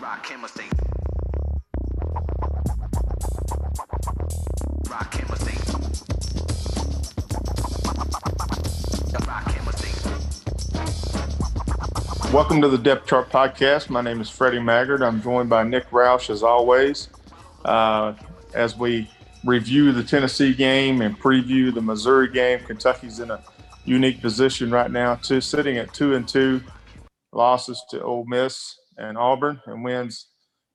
Rock chemistry. Welcome to the Depth Chart Podcast. My name is Freddie Maggard. I'm joined by Nick Roush as always. Uh, as we review the Tennessee game and preview the Missouri game, Kentucky's in a unique position right now, too, sitting at two and two, losses to Ole Miss and Auburn, and wins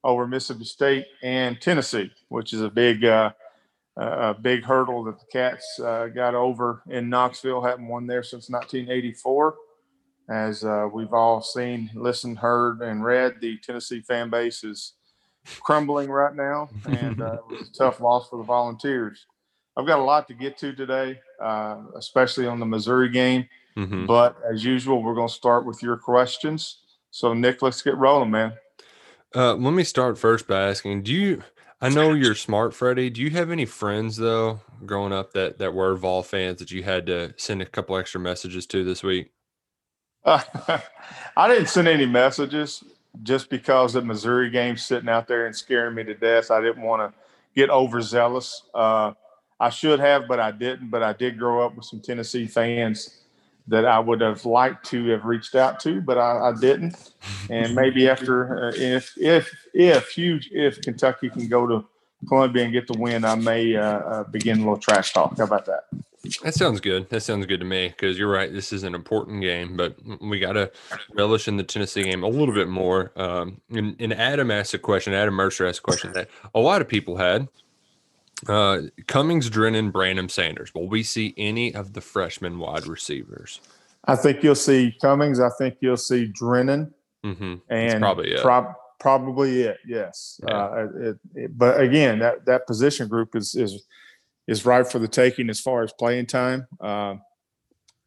over Mississippi State and Tennessee, which is a big, uh, a big hurdle that the Cats uh, got over in Knoxville. Haven't won there since 1984. As uh, we've all seen, listened, heard, and read, the Tennessee fan base is crumbling right now, and uh, it was a tough loss for the Volunteers. I've got a lot to get to today, uh, especially on the Missouri game. Mhm. But as usual, we're going to start with your questions. So, Nick, let's get rolling, man. Uh, let me start first by asking: Do you? I know you're smart, Freddie. Do you have any friends though, growing up that that were Vol fans that you had to send a couple extra messages to this week? Uh, I didn't send any messages just because the Missouri game's sitting out there and scaring me to death. I didn't want to get overzealous. Uh, I should have, but I didn't. But I did grow up with some Tennessee fans that I would have liked to have reached out to, but I, I didn't. And maybe after, uh, if if if huge if Kentucky can go to Columbia and get the win, I may uh, uh, begin a little trash talk. How about that? That sounds good. That sounds good to me because you're right. This is an important game, but we got to relish in the Tennessee game a little bit more. Um, and, and Adam asked a question. Adam Mercer asked a question that a lot of people had. Uh, Cummings, Drennan, Brandon Sanders. Will we see any of the freshman wide receivers? I think you'll see Cummings. I think you'll see Drennan. Mm-hmm. and probably it. prob- probably it. Yes, Yeah. uh, it, it, but again, that that position group is is is ripe for the taking as far as playing time. Um,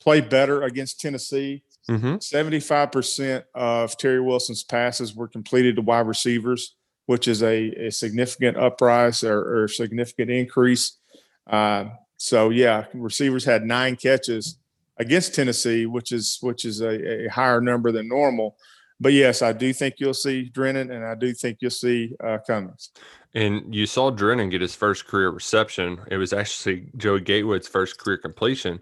play better against Tennessee. Mm-hmm. Seventy-five percent of Terry Wilson's passes were completed to wide receivers, which is a, a significant uprise or, or significant increase. Uh, so yeah, receivers had nine catches against Tennessee, which is which is a, a higher number than normal. But yes, I do think you'll see Drennan, and I do think you'll see uh, Cummings. And you saw Drennan get his first career reception. It was actually Joey Gatewood's first career completion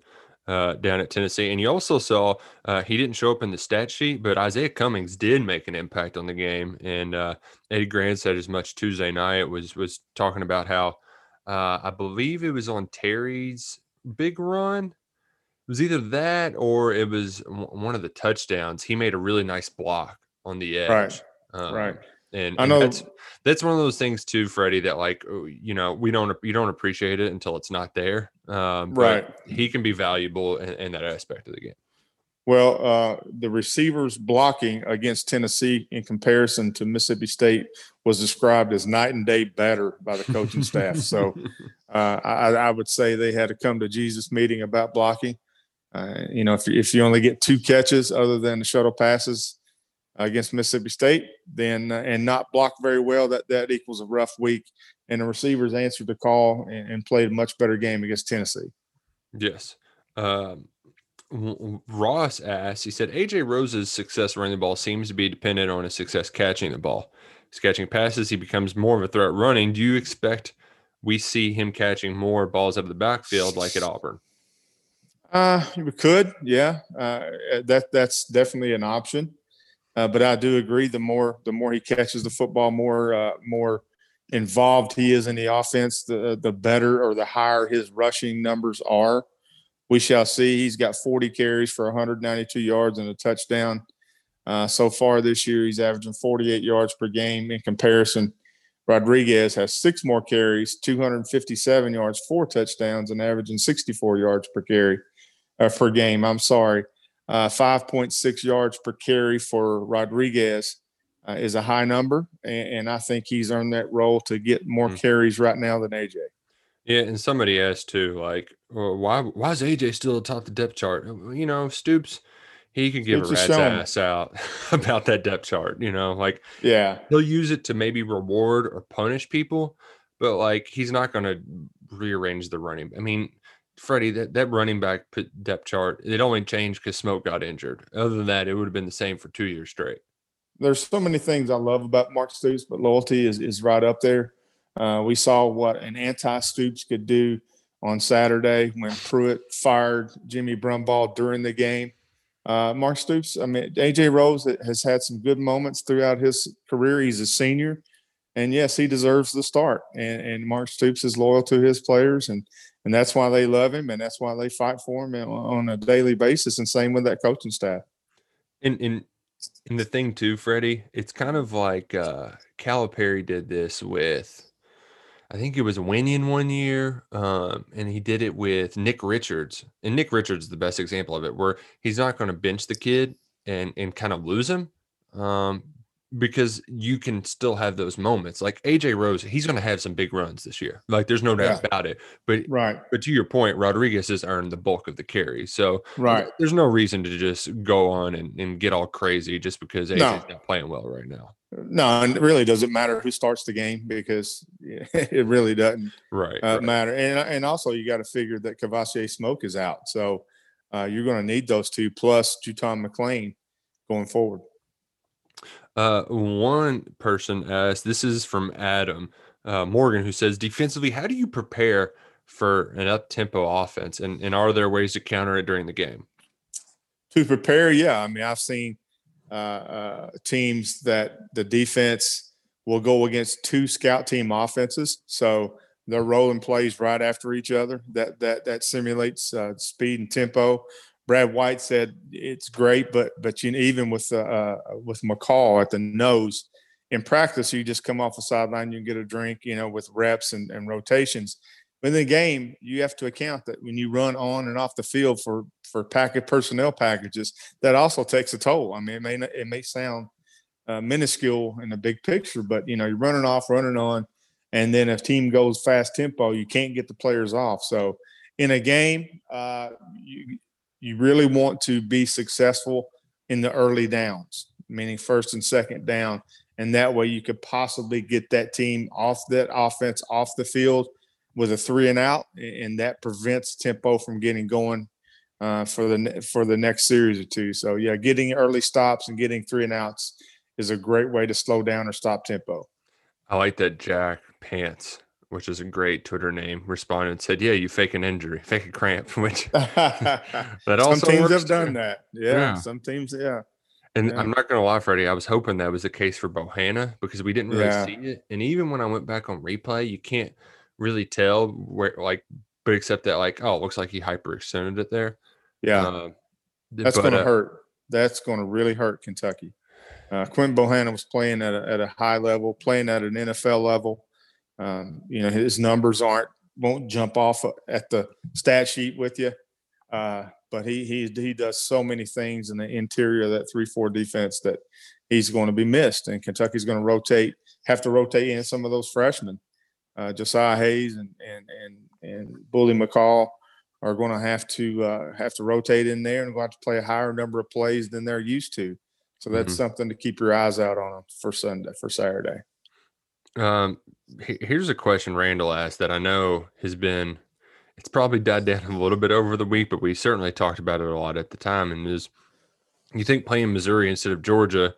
uh, down at Tennessee. And you also saw uh, he didn't show up in the stat sheet, but Izayah Cummings did make an impact on the game. And uh, Eddie Gran said as much Tuesday night was was talking about how uh, I believe it was on Terry's big run. It was either that or it was one of the touchdowns. He made a really nice block on the edge. Right, Um, right. And, I and know- that's that's one of those things too, Freddie. That like oh, you know we don't you don't appreciate it until it's not there. Um, Right. He can be valuable in, in that aspect of the game. Well, uh, the receivers blocking against Tennessee in comparison to Mississippi State was described as night and day better by the coaching staff. So uh, I, I would say they had to come to Jesus meeting about blocking. Uh, you know, if, you- if you only get two catches other than the shuttle passes against Mississippi State, then uh, and not block very well, that that equals a rough week. And the receivers answered the call and, and played a much better game against Tennessee. Yes. Um, Ross asked, he said, AJ Rose's success running the ball seems to be dependent on his success catching the ball. He's catching passes, he becomes more of a threat running. Do you expect we see him catching more balls out of the backfield like at Auburn? Uh, we could, yeah. Uh, that that's definitely an option. Uh, but I do agree. The more the more he catches the football, more uh, more involved he is in the offense, the the better or the higher his rushing numbers are. We shall see. He's got 40 carries for 192 yards and a touchdown. Uh, so far this year, he's averaging 48 yards per game. In comparison, Rodriguez has six more carries, 257 yards, four touchdowns, and averaging 64 yards per carry uh, per game. I'm sorry, uh, 5.6 yards per carry for Rodriguez uh, is a high number, and, and I think he's earned that role to get more Mm. carries right now than AJ. Yeah, and somebody asked too, like, well, why why is AJ still atop the depth chart? You know, Stoops, he could give Stoops a rat's ass out about that depth chart. You know, like Yeah, he'll use it to maybe reward or punish people, but like he's not going to rearrange the running. I mean, Freddie, that, that running back depth chart, it only changed because Smoke got injured. Other than that, it would have been the same for two years straight. There's so many things I love about Mark Stoops, but loyalty is, is right up there. Uh, we saw what an anti Stoops could do on Saturday when Pruitt fired Jimmy Brumbaugh during the game. Uh, Mark Stoops, I mean, AJ Rose has had some good moments throughout his career. He's a senior, and yes, he deserves the start. And, and Mark Stoops is loyal to his players, and and that's why they love him, and that's why they fight for him on a daily basis. And same with that coaching staff. And and and the thing too, Freddie, it's kind of like uh, Calipari did this with I think it was Wenyen one year, um, and he did it with Nick Richards. And Nick Richards is the best example of it, where he's not going to bench the kid and and kind of lose him, um, because you can still have those moments. Like AJ Rose, he's going to have some big runs this year. Like there's no doubt Yeah. about it. But Right. but to your point, Rodriguez has earned the bulk of the carry. So Right. there's no reason to just go on and, and get all crazy just because AJ's No. not playing well right now. No, and it really doesn't matter who starts the game because it really doesn't Right. uh, right. matter. And and also you got to figure that Kavosiey Smoke is out, so uh, you're going to need those two plus JuTahn McClain going forward. Uh, one person asked, this is from Adam uh, Morgan, who says, defensively, how do you prepare for an up tempo offense? And, and are there ways to counter it during the game? To prepare, yeah. I mean, I've seen uh, uh, teams that the defense will go against two scout team offenses, so they're rolling plays right after each other. That that that simulates uh, speed and tempo. Brad White said it's great, but but you even with uh, with McCall at the nose in practice, you just come off the sideline, you can get a drink, you know, with reps and, and rotations. But in the game, you have to account that when you run on and off the field for for packet personnel packages, that also takes a toll. I mean, it may it may sound uh, minuscule in the big picture, but you know, you're running off, running on, and then if team goes fast tempo, you can't get the players off. So in a game, uh, you you really want to be successful in the early downs, meaning first and second down, and that way you could possibly get that team off that offense off the field with a three and out, and that prevents tempo from getting going uh, for the for the next series or two. So yeah, getting early stops and getting three and outs is a great way to slow down or stop tempo. I like that Jack Pants, which is a great Twitter name, responded and said, Yeah, you fake an injury, fake a cramp, which that some also teams works have done that. Yeah, Yeah. some teams, yeah. And Yeah. I'm not gonna lie, Freddie, I was hoping that was the case for Bohanna because we didn't really Yeah. see it. And even when I went back on replay, you can't really tell where like but except that like, oh, it looks like he hyperextended it there. Yeah, Uh, that's but, going to uh, hurt. That's going to really hurt Kentucky. Uh, Quinn Bohanna was playing at a, at a high level, playing at an NFL level. Um, you know, his numbers aren't won't jump off at the stat sheet with you, uh, but he he he does so many things in the interior of that three four defense that he's going to be missed, and Kentucky's going to rotate, have to rotate in some of those freshmen. Uh, Josiah Hayes and and and and Bully McCall are going to have to uh, have to rotate in there and go have to play a higher number of plays than they're used to. So that's Mhm. something to keep your eyes out on for Sunday for Saturday. Um, here's a question Randall asked that I know has been, it's probably died down a little bit over the week, but we certainly talked about it a lot at the time. And is, you think playing Missouri instead of Georgia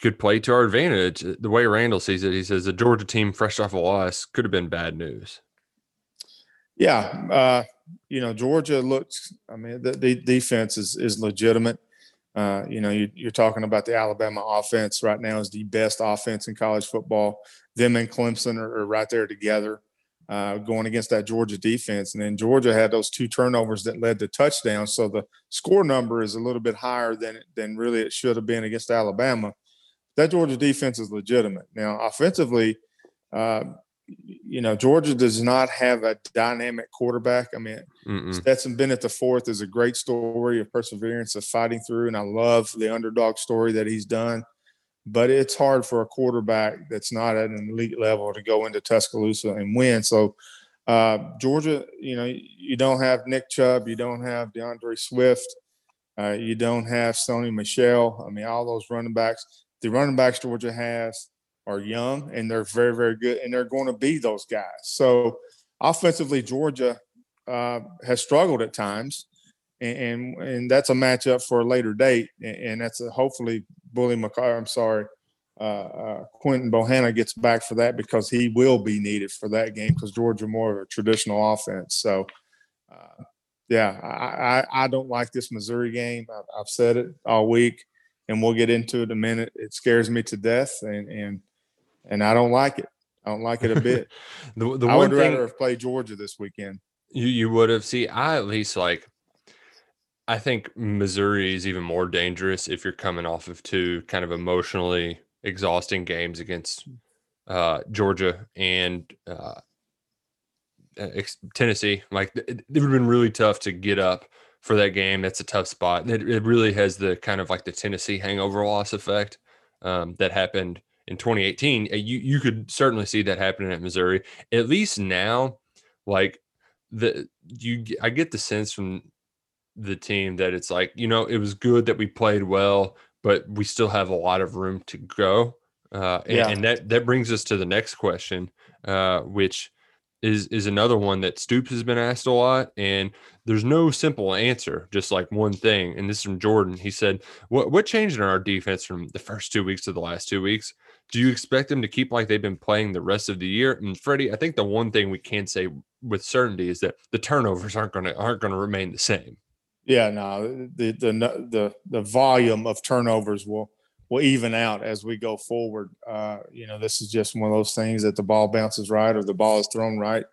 could play to our advantage? The way Randall sees it, he says the Georgia team fresh off a loss could have been bad news. Yeah, uh, you know Georgia looks. I mean, the, the defense is is legitimate. Uh, you know, you, you're talking about the Alabama offense right now is the best offense in college football. Them and Clemson are, are right there together, uh, going against that Georgia defense. And then Georgia had those two turnovers that led to touchdowns, so the score number is a little bit higher than than really it should have been against Alabama. That Georgia defense is legitimate. Now, offensively, uh, you know, Georgia does not have a dynamic quarterback. I mean, Mm-mm. Stetson Bennett the fourth is a great story of perseverance of fighting through, and I love the underdog story that he's done. But it's hard for a quarterback that's not at an elite level to go into Tuscaloosa and win. So uh, Georgia, you know, you don't have Nick Chubb, you don't have D'Andre Swift, uh, you don't have Sony Michel. I mean, all those running backs. The running backs Georgia has are young and they're very, very good, and they're going to be those guys. So offensively, Georgia uh, has struggled at times, and and, and that's a matchup for a later date, and, and that's a hopefully Bully McCar. I'm sorry, uh, uh, Quinton Bohanna gets back for that because he will be needed for that game because Georgia more of a traditional offense. So, uh, yeah, I, I, I don't like this Missouri game. I've, I've said it all week, and we'll get into it in a minute. It scares me to death, and and and I don't like it. I don't like it a bit. the the I would thing rather have played Georgia this weekend. you you would have see I at least like I think Missouri is even more dangerous if you're coming off of two kind of emotionally exhausting games against uh, Georgia and uh, Tennessee. Like it, it would have been really tough to get up for that game. That's a tough spot. It, it really has the kind of like the Tennessee hangover loss effect um, that happened in 2018. Uh, You you could certainly see that happening at Missouri. At least now, like the you I get the sense from the team that it's like, you know, it was good that we played well, but we still have a lot of room to go. Uh, and, Yeah. and that that brings us to the next question, uh, which is is another one that Stoops has been asked a lot, and there's no simple answer, just like one thing. And this is from Jordan. He said, "What what changed in our defense from the first two weeks to the last two weeks? Do you expect them to keep like they've been playing the rest of the year?" And Freddie, I think the one thing we can say with certainty is that the turnovers aren't going to aren't going to remain the same. Yeah, no, the the the the volume of turnovers will will even out as we go forward. Uh, you know, this is just one of those things that the ball bounces right or the ball is thrown right,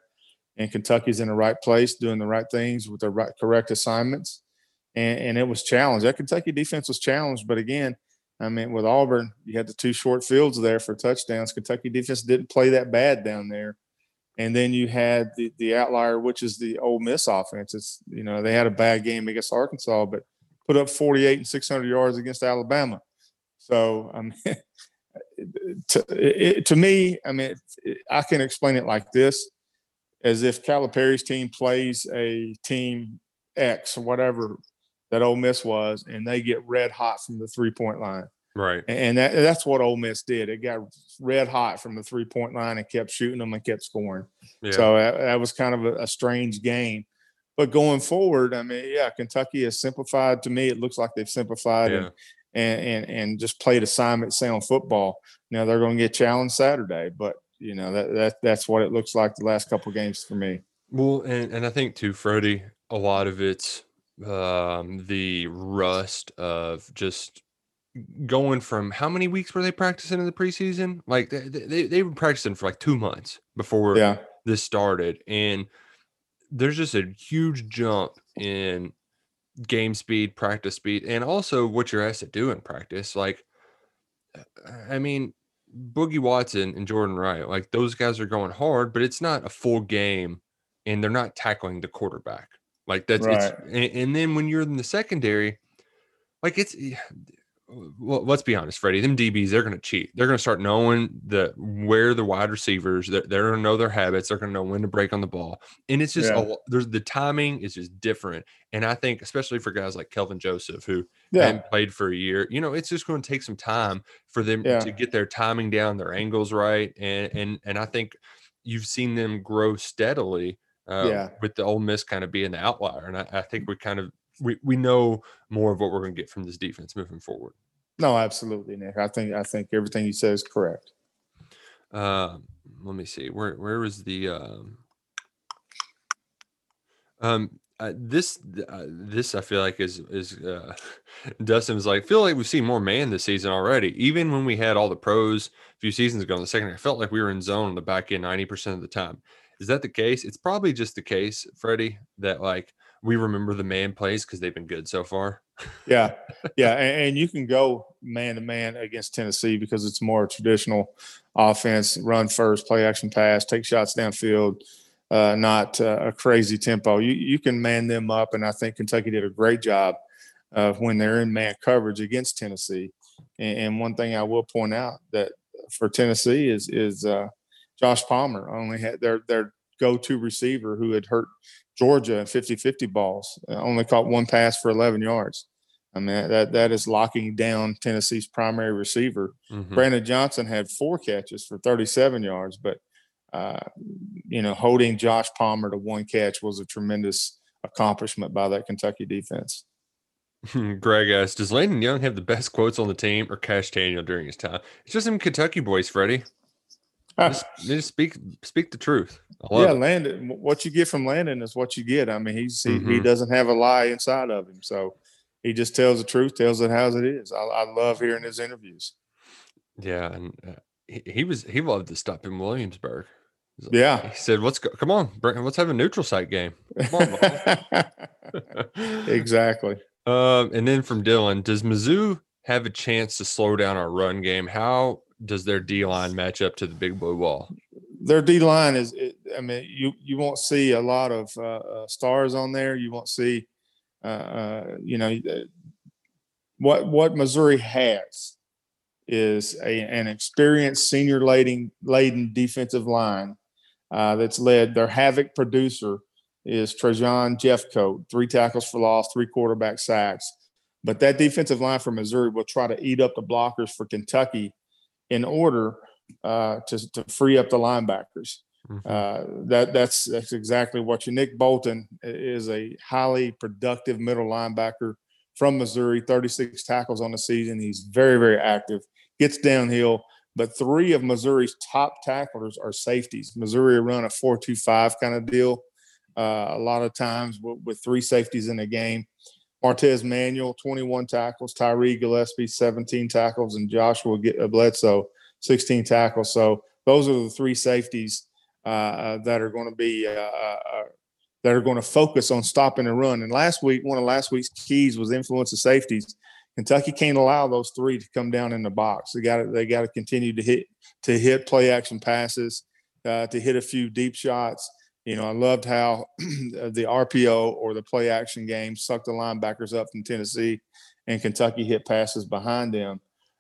and Kentucky's in the right place, doing the right things with the right correct assignments, and and it was challenged. That Kentucky defense was challenged, but again, I mean, with Auburn, you had the two short fields there for touchdowns. Kentucky defense didn't play that bad down there. And then you had the, the outlier, which is the Ole Miss offense. It's you know they had a bad game against Arkansas, but put up 48 and 600 yards against Alabama. So I mean, to, it, to me, I mean, it, I can explain it like this: as if Calipari's team plays a team X or whatever that Ole Miss was, and they get red hot from the three point line. Right. And that, that's what Ole Miss did. It got red hot from the three point line and kept shooting them and kept scoring. Yeah. So that, that was kind of a, a strange game. But going forward, I mean, yeah, Kentucky has simplified. To me, it looks like they've simplified yeah. and, and and and just played assignment sound football. Now they're going to get challenged Saturday, but you know that that that's what it looks like the last couple games for me. Well, and, and I think too, Freddie, a lot of it's um, the rust of just going from how many weeks were they practicing in the preseason? Like they, they, they were practicing for like two months before Yeah, this started. And there's just a huge jump in game speed, practice speed, and also what you're asked to do in practice. Like, I mean, Boogie Watson and Jordan Wright, like those guys are going hard, but it's not a full game and they're not tackling the quarterback. Like that's it's and, and then when you're in the secondary, like it's well, let's be honest, Freddie. Them DBs, they're going to cheat. They're going to start knowing the where the wide receivers. They're, they're going to know their habits. They're going to know when to break on the ball, and it's just Yeah. lo- there's the timing is just different. And I think, especially for guys like Kelvin Joseph, who yeah, hadn't played for a year, you know, it's just going to take some time for them Yeah. to get their timing down, their angles right, and and and I think you've seen them grow steadily. Uh, Yeah. with the Ole Miss kind of being the outlier, and I, I think we kind of we we know more of what we're going to get from this defense moving forward. no, absolutely, Nick. I think I think everything you said is correct. Um, let me see where where was the um, um uh, this uh, this I feel like is is uh, Dustin was like feel like we've seen more man this season already. Even when we had all the pros a few seasons ago in the second, I felt like we were in zone on the back end ninety percent of the time. Is that the case? It's probably just the case, Freddie, that like we remember the man plays because they've been good so far. Yeah, yeah, and, and you can go man to man against Tennessee because it's more traditional offense: run first, play action pass, take shots downfield, uh, not uh, a crazy tempo. You you can man them up, and I think Kentucky did a great job uh, when they're in man coverage against Tennessee. And, and one thing I will point out that for Tennessee is is uh, Josh Palmer only had their their go to receiver who had hurt Georgia in 50-50 balls. Uh, only caught one pass for 11 yards. I mean that that is locking down Tennessee's primary receiver. Mhm. Brandon Johnson had four catches for 37 yards, but uh, you know holding Josh Palmer to one catch was a tremendous accomplishment by that Kentucky defense. Greg asked, "Does Landon Young have the best quotes on the team, or Kash Daniel during his time?" It's just some Kentucky boys, Freddie. Just, just speak speak the truth. I love yeah, it. Landon. What you get from Landon is what you get. I mean, he's he, he Mhm. doesn't have a lie inside of him, so he just tells the truth, tells it as it is. I, I love hearing his interviews. Yeah, and uh, he, he was he loved the stop in Williamsburg. Like- Yeah. He said, "Let's go. Come on, let's have a neutral site game." Come on, exactly. Um, and then from Dylan, does Mizzou have a chance to slow down our run game? How does their D line match up to the Big Blue Wall? Their D line is, I mean, you you won't see a lot of uh, uh, stars on there. You won't see, uh, uh, you know, uh, what what Missouri has is a, an experienced senior laden laden defensive line uh, that's led. Their havoc producer is Trajan Jeffcoat, three tackles for loss, three quarterback sacks. But that defensive line for Missouri will try to eat up the blockers for Kentucky in order uh, to, to free up the linebackers. Mhm. Uh, that that's that's exactly what you. Nick Bolton is a highly productive middle linebacker from Missouri. Thirty six tackles on the season. He's very very active. Gets downhill. But three of Missouri's top tacklers are safeties. Missouri run a four two five kind of deal. Uh, a lot of times with, with three safeties in a game. Martez Manuel, 21 tackles. Tyree Gillespie, 17 tackles. And Joshua uh, Bledsoe, 16 tackles. So those are the three safeties uh, uh, that are going to be uh, uh, uh, that are going to focus on stopping the run. And last week, one of last week's keys was influence of safeties. Kentucky can't allow those three to come down in the box. They got to they got to continue to hit to hit play action passes, uh, to hit a few deep shots. You know, I loved how the RPO or the play action game sucked the linebackers up from Tennessee, and Kentucky hit passes behind them.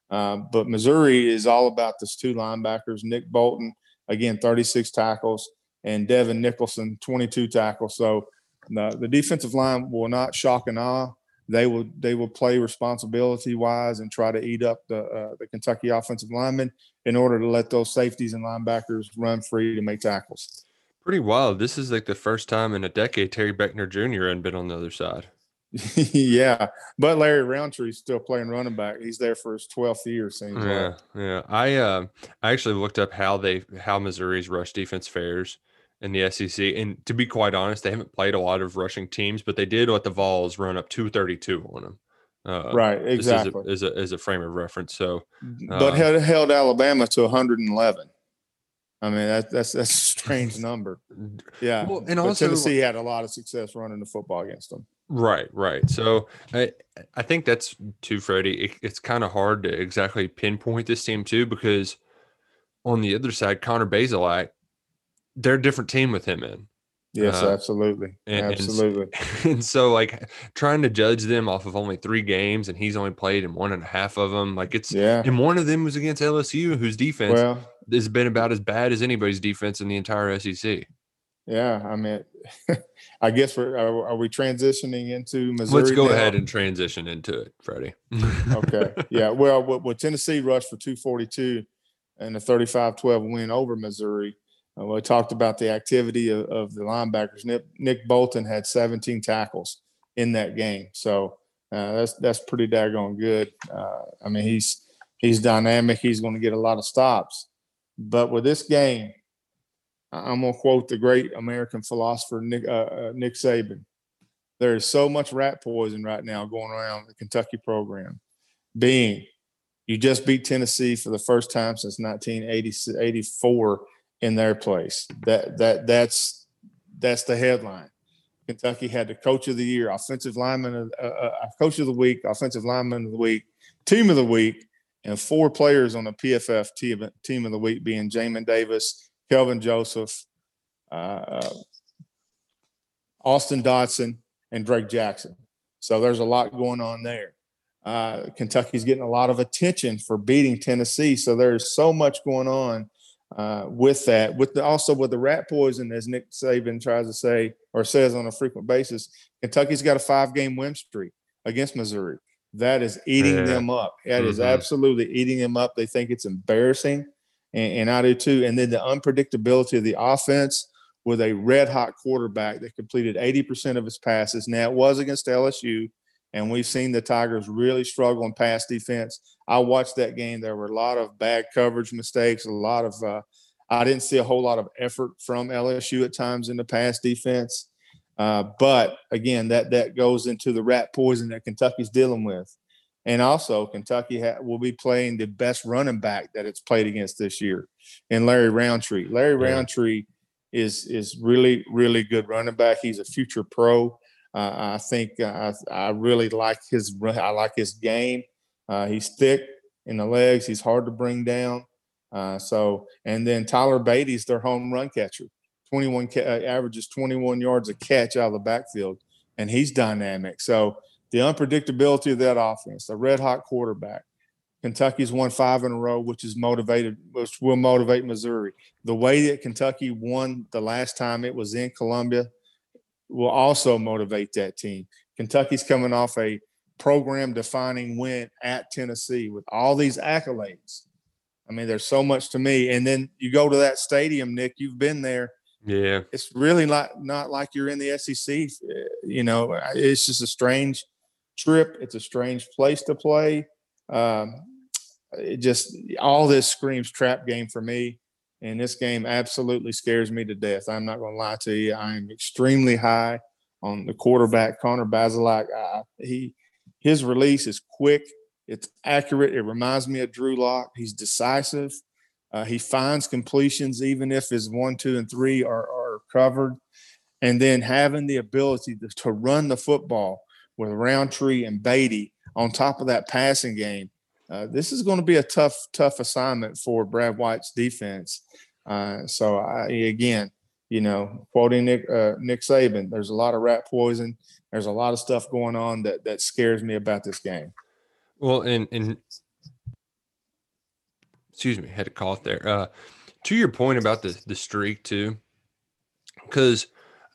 Um, but Missouri is all about this two linebackers. Nick Bolton, again, 36 tackles, and Devin Nicholson, 22 tackles. So the, the defensive line will not shock and awe. They will they will play responsibility wise and try to eat up the uh, the Kentucky offensive linemen in order to let those safeties and linebackers run free to make tackles. Pretty wild. This is like the first time in a decade Terry Beckner Jr. hadn't been on the other side. yeah, but Larry Rountree's still playing running back. He's there for his 12th year. Seems Yeah, like. yeah. I uh, I actually looked up how they how Missouri's rush defense fares in the SEC, and to be quite honest, they haven't played a lot of rushing teams, but they did let the Vols run up two thirty two on them. Uh, Right, exactly. As a, as a a frame of reference. So but uh, held, held Alabama to 111. I mean, that, that's that's a strange number. Yeah, Well, and but also- Tennessee had a lot of success running the football against them. Right, right. So I I think that's too, Freddie. It, it's kind of hard to exactly pinpoint this team too, because on the other side, Connor Bazelak, they're a different team with him in. Yes, Uh, absolutely, and- and absolutely. and so like trying to judge them off of only three games and he's only played in one and a half of them like it's yeah. and one of them was against lsu whose defense Well, has been about as bad as anybody's defense in the entire sec yeah. I mean, I guess we're are, are we transitioning into Missouri? let's go now? ahead and transition into it freddie okay. Yeah. Well, with, with Tennessee rushed for 242 and a 35-12 win over Missouri. Uh, we talked about the activity of, of the linebackers. Nick, Nick Bolton had 17 tackles in that game, so uh, that's that's pretty daggone good. Uh, I mean, he's he's dynamic. He's going to get a lot of stops, but with this game, I'm going to quote the great American philosopher Nick uh, uh, Nick Saban. There is so much rat poison right now going around the Kentucky program being you just beat Tennessee for the first time since 1984 in their place. That that that's that's the headline. Kentucky had the coach of the year, offensive lineman, of, uh, uh, coach of the week, offensive lineman of the week, team of the week, and four players on the PFF team, team of the week being Jamin Davis, Kelvin Joseph, uh, uh, Austin Dodson, and Drake Jackson. So there's a lot going on there. Uh, Kentucky's getting a lot of attention for beating Tennessee. So there's so much going on uh, with that. With the, also with the rat poison, as Nick Saban tries to say or says on a frequent basis, Kentucky's got a five game win streak against Missouri. That is eating Yeah. them up. That is Mhm. absolutely eating them up. They think it's embarrassing, and, and I do too. And then the unpredictability of the offense with a red hot quarterback that completed 80% of his passes. Now, it was against LSU, and we've seen the Tigers really struggle in pass defense. I watched that game. There were a lot of bad coverage mistakes, a lot of, uh, I didn't see a whole lot of effort from LSU at times in the pass defense. Uh, but again, that that goes into the rat poison that Kentucky's dealing with. And also, Kentucky ha- will be playing the best running back that it's played against this year, in Larry Rountree. Larry Yeah. Rountree is is really really good running back. He's a future pro. I think uh, I, I really like his I like his game. Uh, he's thick in the legs. He's hard to bring down. Uh, so and then Tyler Badie's their home run catcher. 21 ca- averages 21 yards a catch out of the backfield, and he's dynamic. So the unpredictability of that offense, the red hot quarterback. Kentucky's won five in a row, which is motivated, which will motivate Missouri. The way that Kentucky won the last time it was in Columbia will also motivate that team. Kentucky's coming off a program defining win at Tennessee with all these accolades. I mean, there's so much to me. And then you go to that stadium, Nick, you've been there Yeah. it's really not not like you're in the SEC. uh, You know, it's just a strange trip. It's a strange place to play. Um, it just all this screams trap game for me, and this game absolutely scares me to death. I'm not going to lie to you. I am extremely high on the quarterback Connor Bazelak. He his release is quick. It's accurate. It reminds me of Drew Lock. He's decisive. Uh, he finds completions even if his one, two, and three are, are covered. And then having the ability to, to run the football with Rountree and Badie on top of that passing game. Uh, this is going to be a tough, tough assignment for Brad White's defense. Uh, so I, again, you know, quoting Nick uh, Nick Saban, there's a lot of rat poison. There's a lot of stuff going on that that scares me about this game. Well, and and excuse me, had a cough there. Uh, to your point about the the streak too, because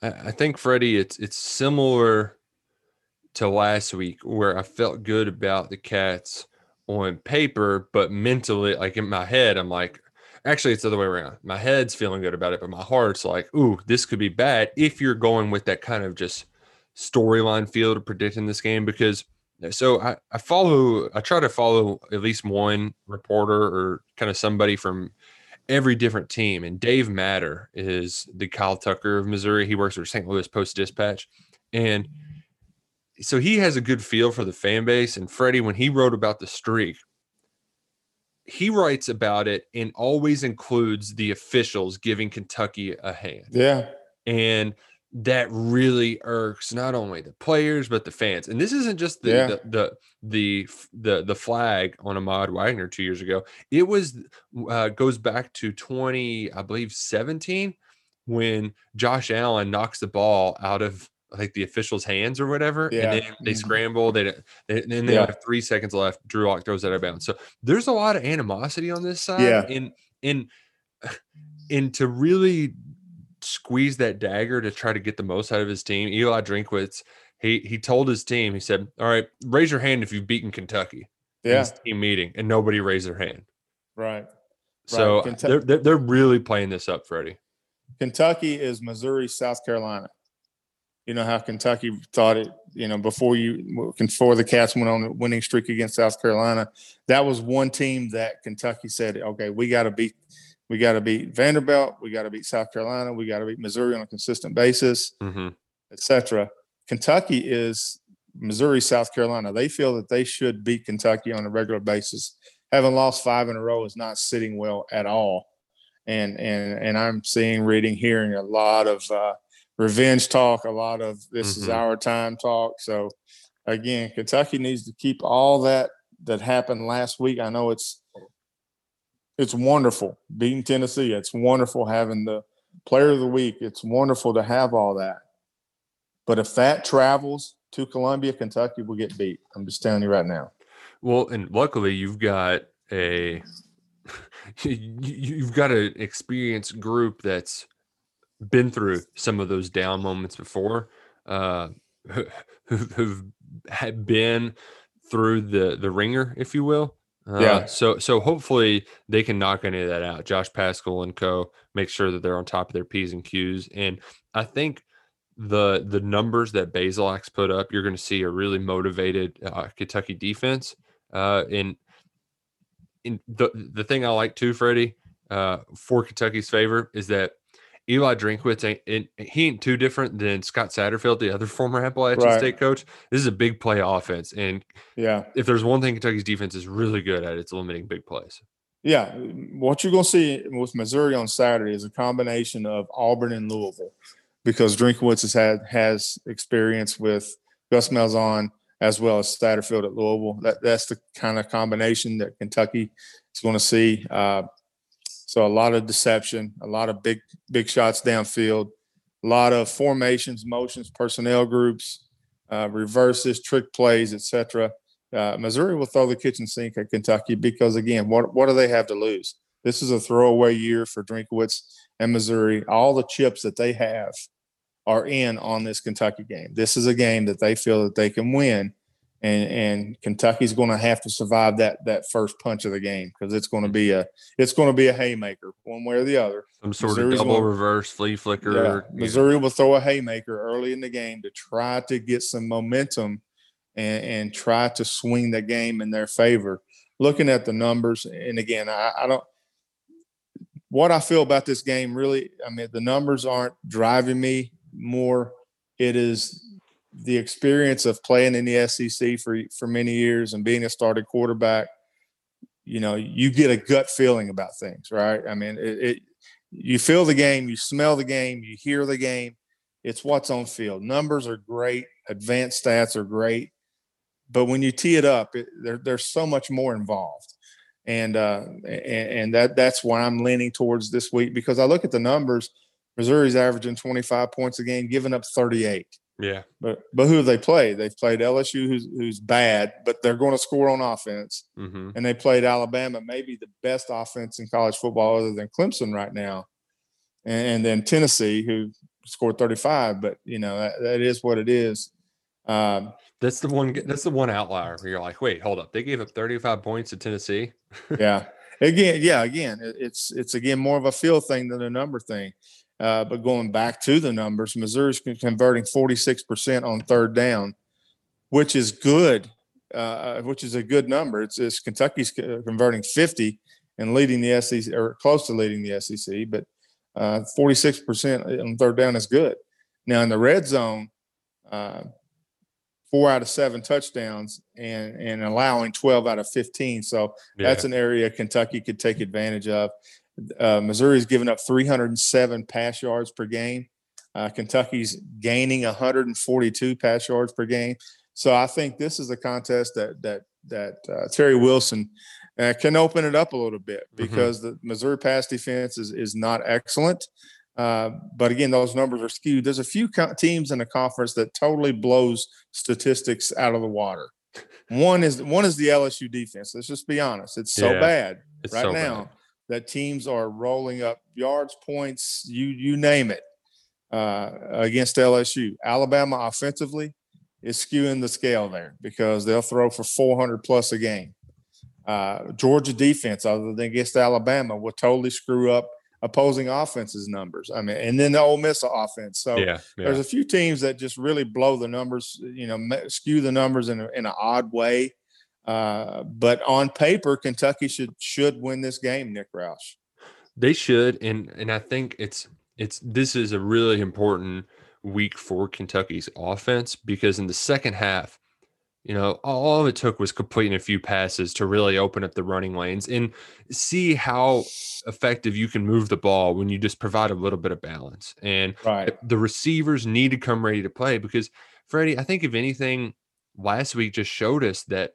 I, I think Freddie, it's it's similar to last week where I felt good about the Cats on paper, but mentally, like in my head, I'm like, actually, it's the other way around. My head's feeling good about it, but my heart's like, ooh, this could be bad if you're going with that kind of just storyline feel to predicting this game because uh, so I, I follow i try to follow at least one reporter or kind of somebody from every different team and dave matter is the kyle tucker of missouri he works for st louis post dispatch and so he has a good feel for the fan base and freddie when he wrote about the streak he writes about it and always includes the officials giving kentucky a hand Yeah, and that really irks not only the players but the fans. And this isn't just the Yeah. the, the the the the flag on Ahmad Wagner two years ago. It was uh, goes back to twenty, I believe, seventeen, when Josh Allen knocks the ball out of like the official's hands or whatever, Yeah. and then they Mhm. scramble. They, don't- they then they Yeah. have three seconds left. Drew Lock throws that out of bounds. So there's a lot of animosity on this side. Yeah. and and and to really squeeze that dagger to try to get the most out of his team. Eli Drinkwitz, he he told his team, he said, "All right, raise your hand if you've beaten Kentucky." in yeah, team meeting, and nobody raised their hand. right. So Kentuck- they're, they're they're really playing this up, Freddie. Kentucky is Missouri, South Carolina. You know how Kentucky thought it, you know, before you before the Cats went on a winning streak against South Carolina, that was one team that Kentucky said, okay, we got to beat, we got to beat Vanderbilt, we got to beat South Carolina, we got to beat Missouri on a consistent basis, hmm etc. Kentucky is Missouri, South Carolina. They feel that they should beat Kentucky on a regular basis. Having lost five in a row is not sitting well at all. And and and I'm seeing, reading, hearing a lot of uh, revenge talk, a lot of this is Mhm. our time talk. So again, Kentucky needs to keep all that that happened last week. I know it's it's wonderful beating Tennessee. It's wonderful having the player of the week. It's wonderful to have all that. But if that travels to Columbia, Kentucky will get beat. I'm just telling you right now. Well, and luckily you've got a you've got an experienced group that's been through some of those down moments before, uh, who, who- who've had been through the the ringer, if you will. Uh, Yeah. So so hopefully they can knock any of that out. Josh Paschal and co. make sure that they're on top of their p's and q's. And I think the the numbers that Bazelak's put up, you're going to see a really motivated uh, Kentucky defense. Uh, and in the the thing I like too, Freddie, uh, for Kentucky's favor is that Eli Drinkwitz ain't ain't- he ain't too different than Scott Satterfield, the other former Appalachian Right. State coach. This is a big play offense, and Yeah. if there's one thing Kentucky's defense is really good at, it's limiting big plays. Yeah, what you're going to see with Missouri on Saturday is a combination of Auburn and Louisville, because Drinkwitz has had has experience with Gus Malzahn as well as Satterfield at Louisville. That that's the kind of combination that Kentucky is going to see. Uh, so a lot of deception, a lot of big big shots downfield, a lot of formations, motions, personnel groups, uh, reverses, trick plays, etc uh, Missouri will throw the kitchen sink at Kentucky because again, what what do they have to lose? This is a throwaway year for Drinkwitz and Missouri. All the chips that they have are in on this Kentucky game. This is a game that they feel that they can win, and and Kentucky's going to have to survive that that first punch of the game because it's going to be a it's going to be a haymaker one way or the other. Some sort Missouri's of double gonna- reverse flea flicker. Yeah, know. Missouri will throw a haymaker early in the game to try to get some momentum and, and try to swing the game in their favor. Looking at the numbers, and again, I, I don't. What I feel about this game really, I mean, the numbers aren't driving me more. It is the experience of playing in the SEC for for many years and being a starting quarterback. You know, you get a gut feeling about things, right? I mean, it, it you feel the game, you smell the game, you hear the game. It's what's on field. Numbers are great, advanced stats are great, but when you tee it up, it, there, there's so much more involved, and uh, and, and that that's why I'm leaning towards this week because I look at the numbers. Missouri's averaging 25 points a game, giving up 38. Yeah. But but who have they played? They've played LSU, who's who's bad, but they're going to score on offense hmm and they played Alabama, maybe the best offense in college football other than Clemson right now, and, and then Tennessee, who scored 35. But you know that, that is what it is. Um, That's the one. That's the one outlier where you're like, wait, hold up. They gave up 35 points to Tennessee. yeah, again, yeah, again, it- it's it's again more of a feel thing than a number thing. Uh, but going back to the numbers, Missouri's con- converting 46% on third down, which is good, uh, which is a good number. It's, it's Kentucky's converting 50 and leading the SEC or close to leading the SEC, but uh, 46% on third down is good. Now in the red zone, uh, four out of seven touchdowns and and allowing 12 out of 15. So Yeah. that's an area Kentucky could take advantage of. Uh, Missouri's given up 307 pass yards per game. Uh, Kentucky's gaining 142 pass yards per game. So I think this is a contest that that that uh, Terry Wilson uh, can open it up a little bit Mhm. because the Missouri pass defense is is not excellent. Uh, but again, those numbers are skewed. There's a few co- teams in the conference that totally blows statistics out of the water. One is one is the LSU defense. Let's just be honest; it's so Yeah, bad It's right so now bad. That teams are rolling up yards, points, you you name it, uh, against LSU. Alabama offensively is skewing the scale there because they'll throw for 400 plus a game. Uh, Georgia defense, other than against Alabama, will totally screw up opposing offenses numbers. I mean, and then the Ole Miss offense. So Yeah. yeah. there's a few teams that just really blow the numbers, you know, skew the numbers in, a, in an odd way. Uh, but on paper, Kentucky should should win this game, Nick Roush. They should, and and I think it's it's this is a really important week for Kentucky's offense because in the second half, you know, all it took was completing a few passes to really open up the running lanes and see how effective you can move the ball when you just provide a little bit of balance. And Right. the receivers need to come ready to play because Freddie, I think if anything, last week just showed us that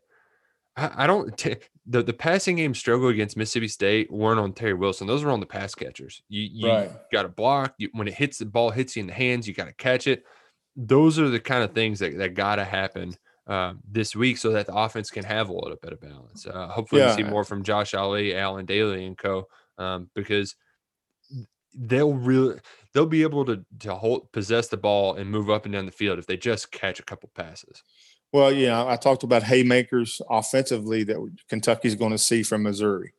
I, I don't t- the the passing game struggle against Mississippi State weren't on Terry Wilson; those were on the pass catchers. You you Right. got to block you, when it hits the ball hits you in the hands. You got to catch it. Those are the kind of things that that got to happen. Uh, this week, so that the offense can have a little bit of balance. Uh, hopefully, we see more from Josh Ali, Allen Dailey, and co. Um, because they'll really they'll be able to to hold possess the ball and move up and down the field if they just catch a couple passes. Well, yeah, I talked about haymakers offensively that Kentucky's going to see from Missouri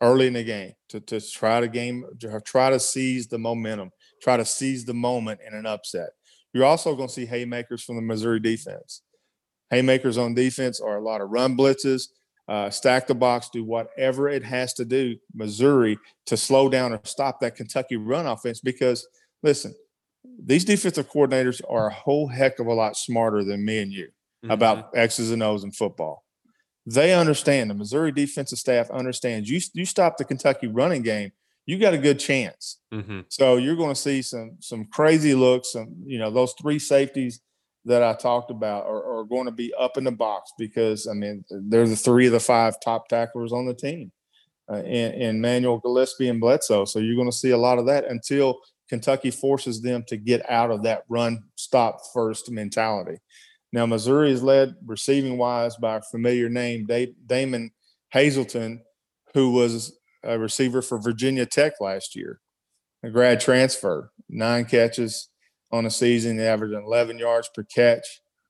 early in the game to, to try to game to try to seize the momentum, try to seize the moment in an upset. You're also going to see haymakers from the Missouri defense. Haymakers on defense are a lot of run blitzes, uh, stack the box, do whatever it has to do, Missouri, to slow down or stop that Kentucky run offense. Because listen, these defensive coordinators are a whole heck of a lot smarter than me and you Mm-hmm. about X's and O's in football. They understand the Missouri defensive staff understands you you stop the Kentucky running game, you got a good chance. hmm So you're going to see some some crazy looks. Some you know those three safeties that I talked about are, are going to be up in the box because I mean they're the three of the five top tacklers on the team, uh, in, in Manuel Gillespie and Bledsoe. So you're going to see a lot of that until Kentucky forces them to get out of that run stop first mentality. Now Missouri is led receiving wise by a familiar name, Da- Damon Hazelton, who was a receiver for Virginia Tech last year a grad transfer, nine catches on a season, averaging 11 yards per catch.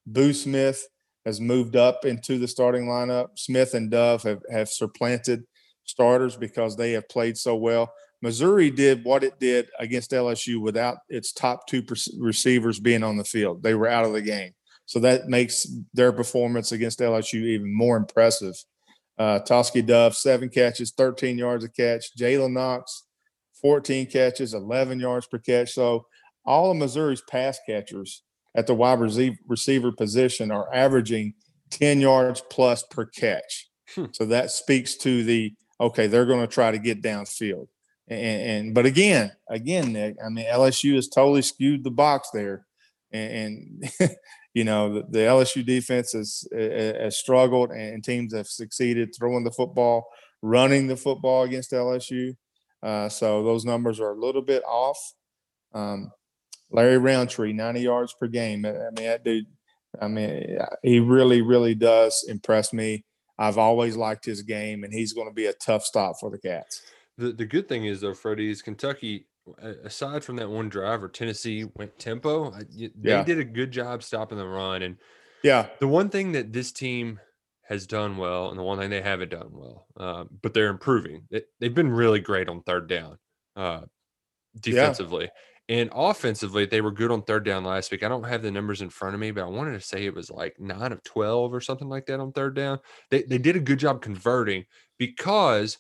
Boo Smith has moved up into the starting lineup. Smith and Dove have, have supplanted starters because they have played so well. Missouri did what it did against LSU without its top two receivers being on the field. They were out of the game. So that makes their performance against LSU even more impressive. Uh, Tauskie Dove, seven catches, 13 yards a catch. Jalen Knox, 14 catches, 11 yards per catch. So all of Missouri's pass catchers at the wide receiver, receiver position are averaging 10 yards plus per catch. Hmm. So that speaks to the okay, they're going to try to get downfield. And, and but again, again, Nick, I mean LSU has totally skewed the box there, and, and you know the, the LSU defense has, has struggled, and teams have succeeded throwing the football, running the football against LSU. Uh, so those numbers are a little bit off. Um, Larry Rountree, 90 yards per game. I I mean, that dude, I mean, he really, really does impress me. I've always liked his game, and he's going to be a tough stop for the Cats. The the good thing is though, Freddie, is Kentucky. Aside from that one drive where Tennessee went tempo, they Yeah. did a good job stopping the run. And Yeah, the one thing that this team has done well, and the one thing they haven't done well, uh, but they're improving. They, they've been really great on third down, uh, defensively. And offensively, they were good on third down last week. I don't have the numbers in front of me, but I wanted to say it was like nine of 12 or something like that on third down. They, they did a good job converting because,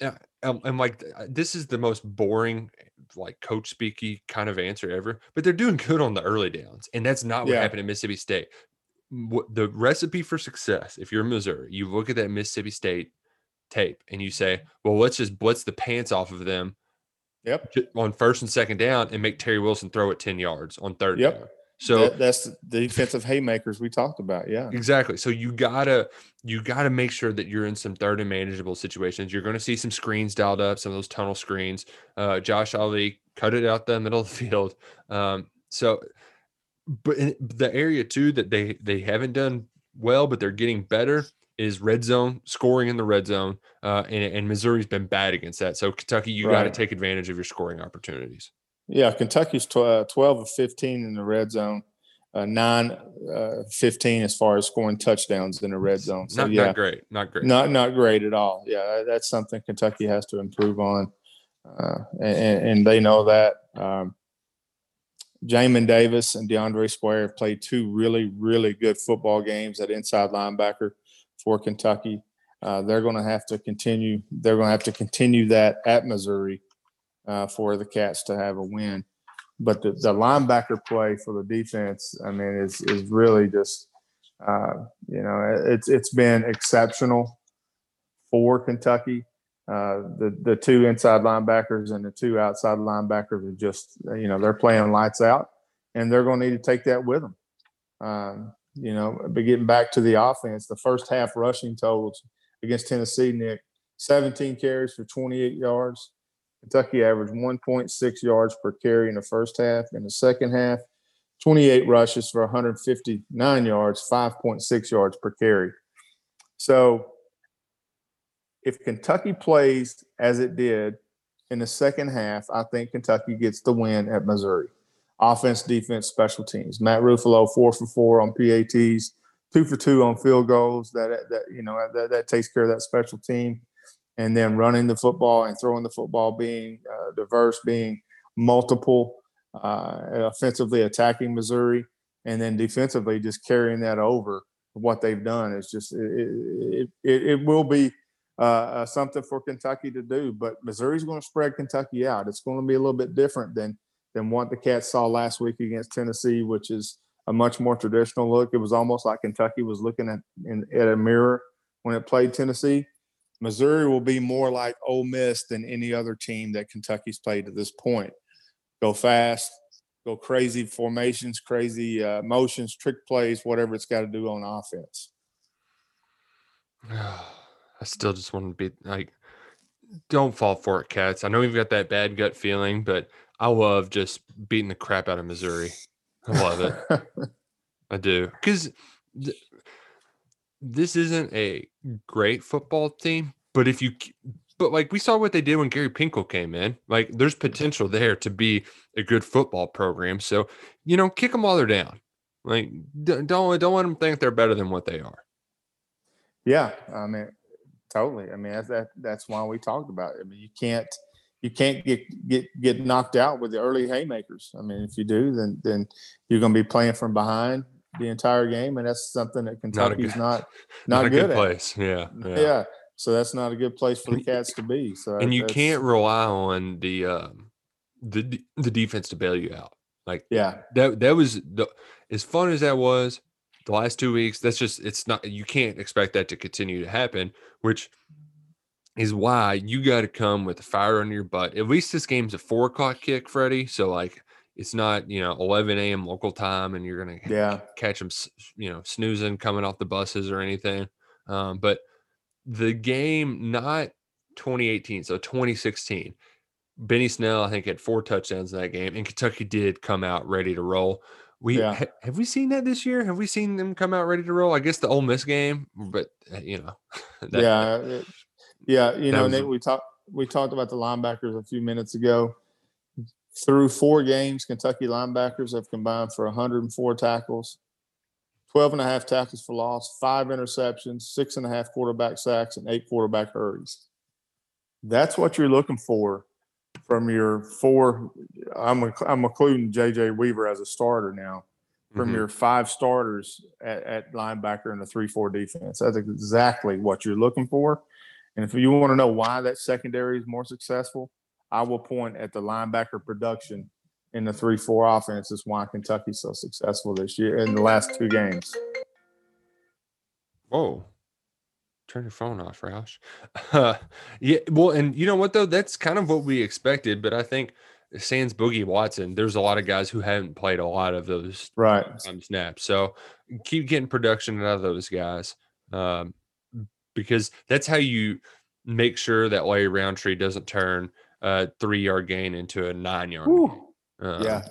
yeah, um, and like uh, this is the most boring, like coach speaky kind of answer ever, but they're doing good on the early downs. And that's not what Yeah. happened at Mississippi State. What the recipe for success, if you're Missouri, you look at that Mississippi State tape and you say, well, let's just blitz the pants off of them yep. on first and second down and make Terry Wilson throw it 10 yards on third Yep. down. So That- that's the defensive haymakers we talked about. Yeah, exactly. So you gotta you gotta make sure that you're in some third and manageable situations. You're gonna see some screens dialed up, some of those tunnel screens. Uh Josh Ali cut it out the middle of the field. Um so but in the area too that they they haven't done well, but they're getting better is red zone scoring in the red zone. Uh and, and Missouri's been bad against that. So Kentucky, you gotta take advantage of your scoring opportunities. Yeah. Kentucky's tw- uh, 12 of 15 in the red zone, uh, 9 uh, 15 as far as scoring touchdowns in the red zone. So not, yeah, not great. Not great. not not great at all. Yeah, that's something Kentucky has to improve on, uh, and, and they know that. Um, Jamin Davis and DeAndre Square have played two really really good football games at inside linebacker for Kentucky. Uh, they're going to have to continue. They're going to have to continue that at Missouri uh, for the Cats to have a win. But the, the linebacker play for the defense, I mean, is is really just uh, you know it's it's been exceptional for Kentucky. Uh, the the two inside linebackers and the two outside linebackers are just you know they're playing lights out, and they're going to need to take that with them. Um, you know, but getting back to the offense, the first half rushing totals against Tennessee, Nick, 17 carries for 28 yards. Kentucky averaged 1.6 yards per carry in the first half. In the second half, 28 rushes for 159 yards, 5.6 yards per carry. So if Kentucky plays as it did in the second half, I think Kentucky gets the win at Missouri. Offense, defense, special teams. Matt Ruffolo, four for four on PATs, two for two on field goals. That that you know that that takes care of that special team, and then running the football and throwing the football, being uh, diverse, being multiple, uh, offensively attacking Missouri, and then defensively just carrying that over. What they've done is just it it, it, will be uh, uh, something for Kentucky to do. But Missouri's going to spread Kentucky out. It's going to be a little bit different than than what the Cats saw last week against Tennessee, which is a much more traditional look. It was almost like Kentucky was looking at in, at a mirror when it played Tennessee. Missouri will be more like Ole Miss than any other team that Kentucky's played to this point. Go fast, go crazy formations, crazy uh, motions, trick plays, whatever it's got to do on offense. I still just want to be like, don't fall for it, cats. I know you've got that bad gut feeling, but I love just beating the crap out of Missouri. I love it. I do. Because this isn't a great football team, but if you, but like we saw what they did when Gary Pinkel came in, like there's potential there to be a good football program. So, you know, kick them while they're down. Like, don't, don't let them think they're better than what they are. Yeah. I mean, totally. I mean, that's, that, that's why we talked about it. I mean, you can't, you can't get get get knocked out with the early haymakers. I mean, if you do, then then you're going to be playing from behind the entire game, and that's something that Kentucky's not not, not, a good, good place. Yeah, yeah, yeah. So that's not a good place for the Cats to be. So and you can't rely on the um, the the defense to bail you out. Like yeah, that that was the as fun as that was the last two weeks. That's just it's not you can't expect that to continue to happen. Which is why you got to come with a fire under your butt. At least this game's a four o'clock kick, Freddie. So like it's not you know 11 a.m. local time, and you're gonna yeah catch them you know snoozing coming off the buses or anything. Um, but the game not 2018, so 2016. Benny Snell, I think, had four touchdowns in that game, and Kentucky did come out ready to roll. We Yeah. ha- have we seen that this year? Have we seen them come out ready to roll? I guess the Ole Miss game, but uh, you know, that- yeah, it- yeah. You know, was we talked we talked about the linebackers a few minutes ago. Through four games, Kentucky linebackers have combined for 104 tackles, 12 and a half tackles for loss, five interceptions, six and a half quarterback sacks, and eight quarterback hurries. That's what you're looking for from your four. I'm I'm including JJ Weaver as a starter now from Mhm. your five starters at, at linebacker in the three four defense. That's exactly what you're looking for. And if you want to know why that secondary is more successful, I will point at the linebacker production in the three four offense. Is why Kentucky's so successful this year in the last two games. Whoa. Turn your phone off, Roush. Uh, yeah, well, and you know what though? That's kind of what we expected, but I think Sans Boogie Watson, there's a lot of guys who haven't played a lot of those Right. um, snaps. So keep getting production out of those guys. Um, because that's how you make sure that Larry Rountree doesn't turn a three yard gain into a nine yard. Uh, Yeah.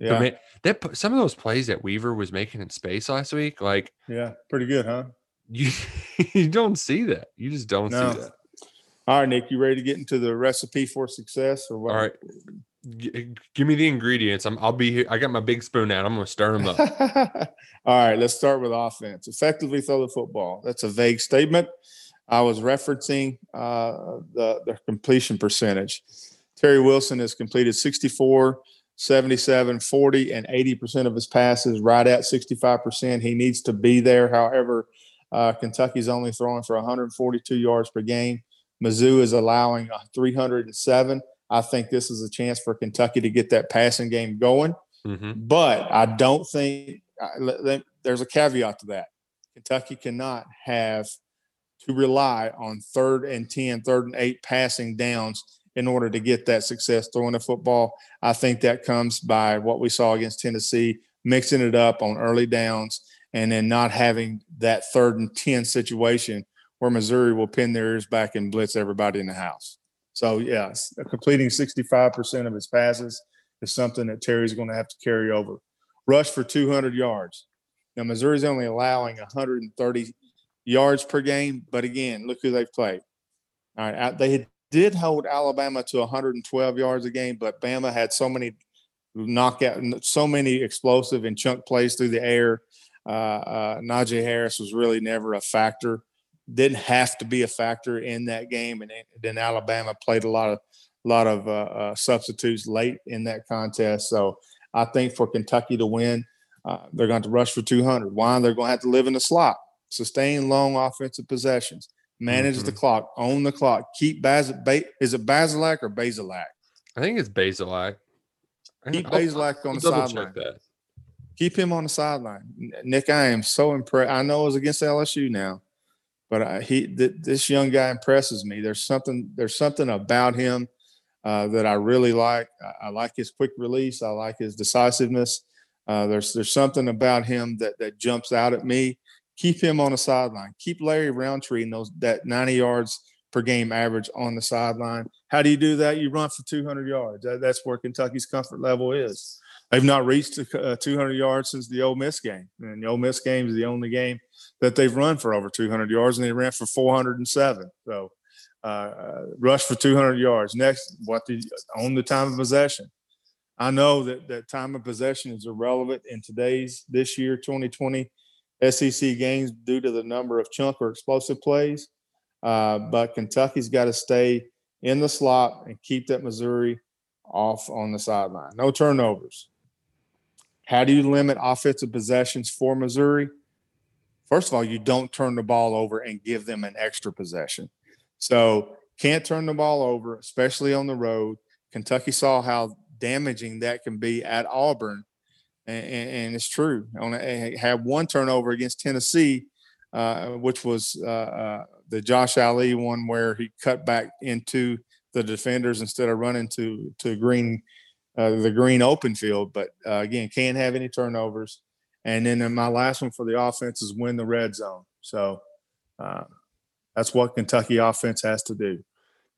Yeah. man, that some of those plays that Weaver was making in space last week, like Yeah. Pretty good, huh? you you don't see that. You just don't No. see that. All right, Nick, you ready to get into the recipe for success or what? All right. G- give me the ingredients. I'm I'll be here. I got my big spoon out. I'm gonna stir them up. All right, let's start with offense. Effectively throw the football. That's a vague statement. I was referencing uh, the, the completion percentage. Terry Wilson has completed 64, 77, 40, and 80% of his passes, right at 65%. He needs to be there. However, uh, Kentucky's only throwing for 142 yards per game. Mizzou is allowing uh, 307. I think this is a chance for Kentucky to get that passing game going. hmm But I don't think let- there's a caveat to that. Kentucky cannot have to rely on third and 10, third and eight passing downs in order to get that success throwing the football. I think that comes by what we saw against Tennessee, mixing it up on early downs and then not having that third and 10 situation where Missouri will pin their ears back and blitz everybody in the house. So, yes, completing 65% of his passes is something that Terry's going to have to carry over. Rush for 200 yards. Now, Missouri's only allowing 130 yards per game, but again, look who they've played. All right, they did hold Alabama to 112 yards a game, but Bama had so many knockout, so many explosive and chunk plays through the air. Uh, uh, Najee Harris was really never a factor. Didn't have to be a factor in that game, and then Alabama played a lot of lot of uh, uh, substitutes late in that contest. So I think for Kentucky to win, uh, they're going to rush for 200. Why? They're going to have to live in the slot, sustain long offensive possessions, manage Mhm. the clock, own the clock, keep Baz. Ba- is it Bazelak or Bazelak? I think it's Bazelak. Keep Bazelak on I'll the sideline. Keep him on the sideline. Nick, I am so impressed. I know it was against LSU now, but I, he th- this young guy impresses me. There's something there's something about him uh, that I really like. I, I like his quick release. I like his decisiveness. Uh, there's there's something about him that that jumps out at me. Keep him on the sideline. Keep Larry Rountree in those that 90 yards per game average on the sideline. How do you do that? You run for 200 yards. That, that's where Kentucky's comfort level is. They've not reached uh, 200 yards since the Ole Miss game, and the Ole Miss game is the only game that they've run for over 200 yards, and they ran for 407. So, uh, uh, rush for 200 yards. Next, what the on the time of possession. I know that that time of possession is irrelevant in today's this year 2020 SEC games due to the number of chunk or explosive plays. Uh, but Kentucky's got to stay in the slot and keep that Missouri off on the sideline. No turnovers. How do you limit offensive possessions for Missouri? First of all, you don't turn the ball over and give them an extra possession. So can't turn the ball over, especially on the road. Kentucky saw how damaging that can be at Auburn, and, and, and it's true. On a, had one turnover against Tennessee, uh, which was uh, uh, the Josh Ali one where he cut back into the defenders instead of running to to green uh, the green open field. But uh, again, can't have any turnovers. And then my last one for the offense is win the red zone. So uh, that's what Kentucky offense has to do.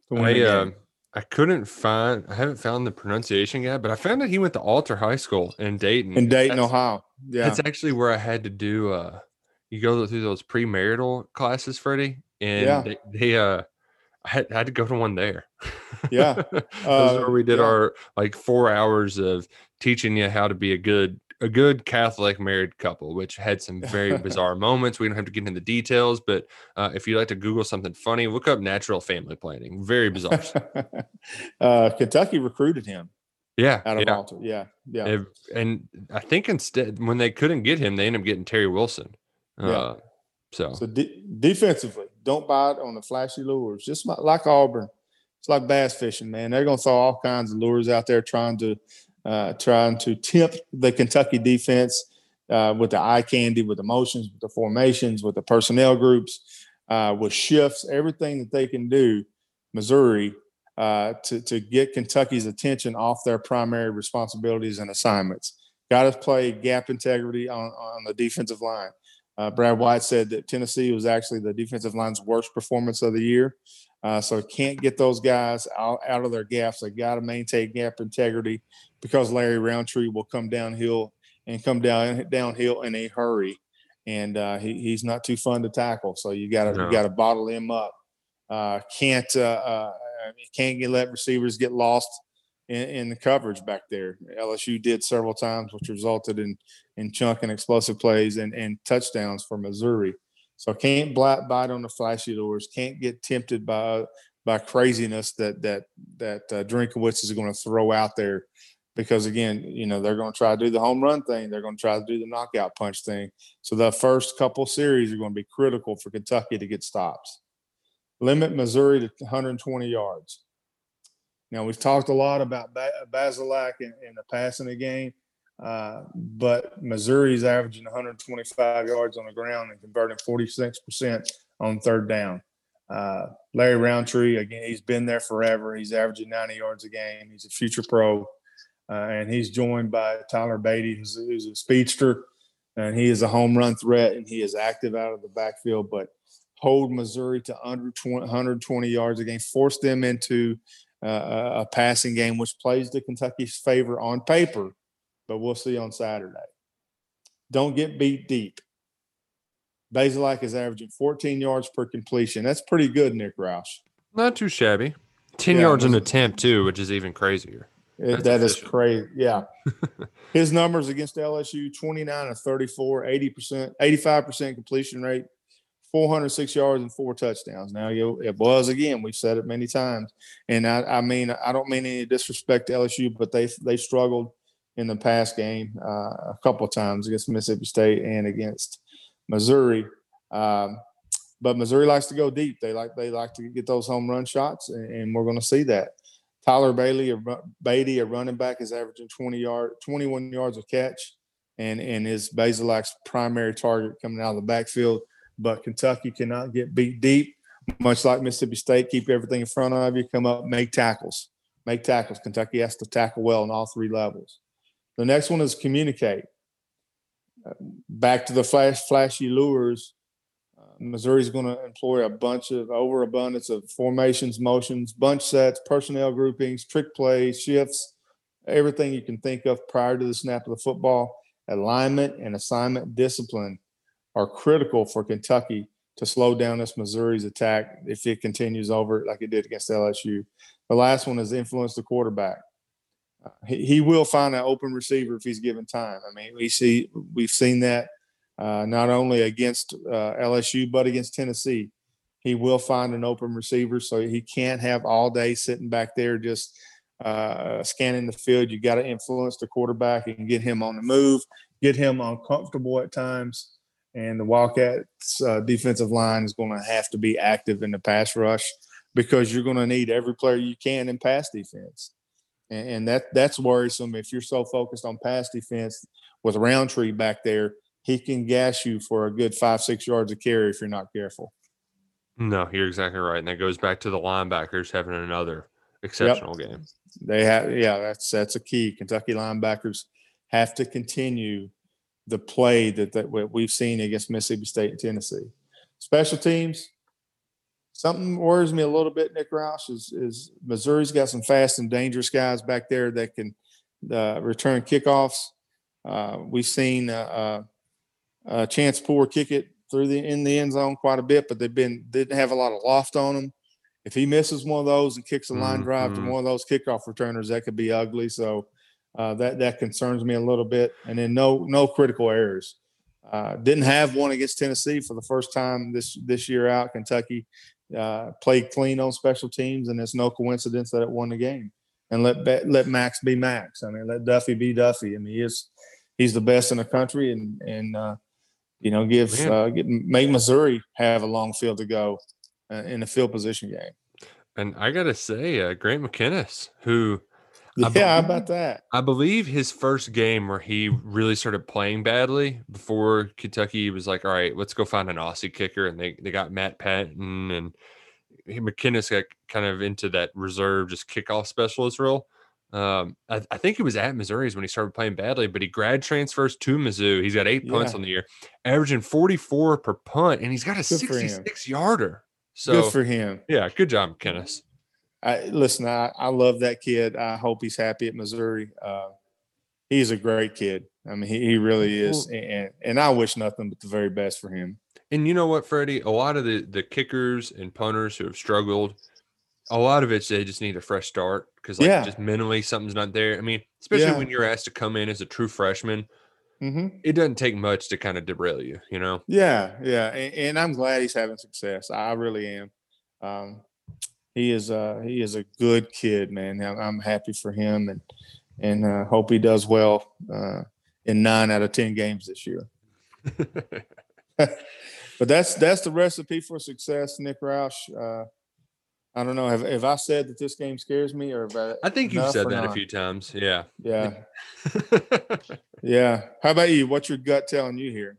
to I I couldn't find I haven't found the pronunciation guy, but I found that he went to Alter High School in Dayton. in Dayton, That's- Ohio. Yeah. That's actually where I had to do uh you go through those premarital classes, Freddie. And Yeah. they, they uh I had, I had to go to one there. Yeah. That's Uh, where we did yeah. our like four hours of teaching you how to be a good a good Catholic married couple, which had some very bizarre moments. We don't have to get into the details, but uh, if you'd like to Google something funny, look up natural family planning. Very bizarre. uh, Kentucky recruited him yeah. out of yeah. Alter. Yeah. Yeah. And I think instead, when they couldn't get him, they ended up getting Terry Wilson. Yeah. Uh, so So de- defensively, don't bite on the flashy lures. Just like Auburn, it's like bass fishing, man. They're going to throw all kinds of lures out there, trying to uh, trying to tempt the Kentucky defense uh, with the eye candy, with the motions, with the formations, with the personnel groups, uh, with shifts, everything that they can do. Missouri uh, to to get Kentucky's attention off their primary responsibilities and assignments. Got to play gap integrity on on the defensive line. Uh, Brad White said that Tennessee was actually the defensive line's worst performance of the year. Uh, so can't get those guys out, out of their gaps. They got to maintain gap integrity because Larry Rountree will come downhill and come down downhill in a hurry, and uh, he, he's not too fun to tackle. So you got to No. you got to bottle him up. Uh, can't uh, uh, can't get let receivers get lost in, in the coverage back there. LSU did several times, which resulted in in chunk and explosive plays and, and touchdowns for Missouri. So I can't bite, on the flashy lures. Can't get tempted by by craziness that that that uh, is going to throw out there, because again, you know they're going to try to do the home run thing. They're going to try to do the knockout punch thing. So the first couple series are going to be critical for Kentucky to get stops. Limit Missouri to 120 yards. Now we've talked a lot about ba- Bazelak in, in the passing the game. Uh, but Missouri's averaging 125 yards on the ground and converting 46% on third down. Uh, Larry Rountree, again, he's been there forever. He's averaging 90 yards a game. He's a future pro. Uh, and he's joined by Tyler Badie, who's, who's a speedster, and he is a home run threat, and he is active out of the backfield. But hold Missouri to under 20, 120 yards a game, force them into uh, a passing game, which plays to Kentucky's favor on paper but we'll see on Saturday. Don't get beat deep. Bazelak is averaging 14 yards per completion. That's pretty good, Nick Roush. not too shabby. 10 Yeah, yards an attempt, too, which is even crazier. It, that is efficient. crazy. Yeah. His numbers against LSU 29 and 34, 80%, 85% completion rate, 406 yards and four touchdowns. Now, you it was again, we've said it many times. And I, I mean, I don't mean any disrespect to LSU, but they they struggled in the past game uh, a couple times against Mississippi State and against Missouri. Um, but Missouri likes to go deep. They like they like to get those home run shots, and, and we're going to see that. Tyler Bailey, a Badie, a running back, is averaging 20 yard, 21 yards of catch, and and is Bazelak's primary target coming out of the backfield. But Kentucky cannot get beat deep, much like Mississippi State. Keep everything in front of you, come up, make tackles, make tackles. Kentucky has to tackle well on all three levels. The next one is communicate. Back to the flash, flashy lures. Uh, Missouri's going to employ a bunch of overabundance of formations, motions, bunch sets, personnel groupings, trick plays, shifts, everything you can think of prior to the snap of the football. Alignment and assignment discipline are critical for Kentucky to slow down this Missouri's attack if it continues over like it did against LSU. The last one is influence the quarterback. He, he will find an open receiver if he's given time. I mean, we see we've seen that uh, not only against uh, LSU but against Tennessee. He will find an open receiver, so he can't have all day sitting back there just uh, scanning the field. You got to influence the quarterback and get him on the move, get him uncomfortable at times. And the Wildcats uh, defensive line is going to have to be active in the pass rush because you're going to need every player you can in pass defense. And, and that that's worrisome if you're so focused on pass defense with Rountree back there. He can gas you for a good five, six yards of carry if you're not careful. No, you're exactly right. And that goes back to the linebackers having another exceptional game. They have, yeah, that's that's a key. Kentucky linebackers have to continue the play that, that we- we've seen against Mississippi State and Tennessee. Special teams, something worries me a little bit. Nick Roush is is Missouri's got some fast and dangerous guys back there that can uh, return kickoffs. Uh, we've seen uh, uh, uh, Chance Poore kick it through the in the end zone quite a bit, but they've been didn't have a lot of loft on them. If he misses one of those and kicks a line drive to Mhm. one of those kickoff returners, that could be ugly. So uh, that that concerns me a little bit. And then no no critical errors. Uh, didn't have one against Tennessee for the first time this this year out. Kentucky uh, played clean on special teams, and it's no coincidence that it won the game. And let let Max be Max. I mean, let Duffy be Duffy. I mean, he is he's the best in the country, and and uh, you know give uh, get, make Missouri have a long field to go uh, in a field position game. And I got to say, uh, Grant McKinniss, who Yeah, how about that? I believe his first game where he really started playing badly before Kentucky was like, all right, let's go find an Aussie kicker. And they, they got Matt Patton and McKinniss got kind of into that reserve, just kickoff specialist role. Um, I, I think it was at Missouri's when he started playing badly, but he grad transfers to Mizzou. He's got eight punts Yeah. on the year, averaging 44 per punt, and he's got a Good 66 yarder. So, Good for him. yeah, good job, McKinniss. I listen. I, I love that kid. I hope he's happy at Missouri. Uh, he's a great kid. I mean, he, he really is, and and I wish nothing but the very best for him. And you know what, Freddie? A lot of the the kickers and punters who have struggled, a lot of it's they just need a fresh start because like Yeah. just mentally something's not there. I mean, especially Yeah. when you're asked to come in as a true freshman, hmm it doesn't take much to kind of derail you. You know, Yeah, yeah, and, and I'm glad he's having success. I really am. Um, he is uh he is a good kid, man. I'm, happy for him, and and uh, hope he does well uh, in nine out of ten games this year. But that's that's the recipe for success, Nick Roush. Uh, I don't know. Have, have I said that this game scares me, or I, I think you've said that a few times. Yeah. Yeah, yeah. How about you? What's your gut telling you here?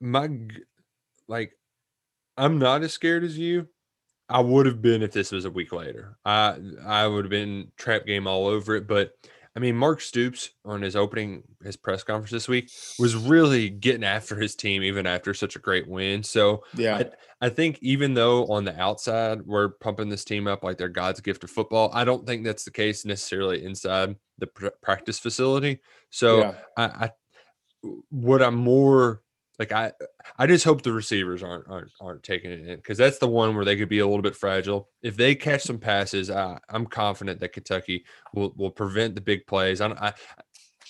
My like, I'm not as scared as you. I would have been if this was a week later. I I would have been trap game all over it. But I mean, Mark Stoops on his opening his press conference this week was really getting after his team even after such a great win. So Yeah, I think even though on the outside we're pumping this team up like they're God's gift of football, I don't think that's the case necessarily inside the pr- practice facility. So yeah, I, I what I'm more Like I, I just hope the receivers aren't aren't aren't taking it in because that's the one where they could be a little bit fragile. If they catch some passes, I, I'm confident that Kentucky will will prevent the big plays. I, I,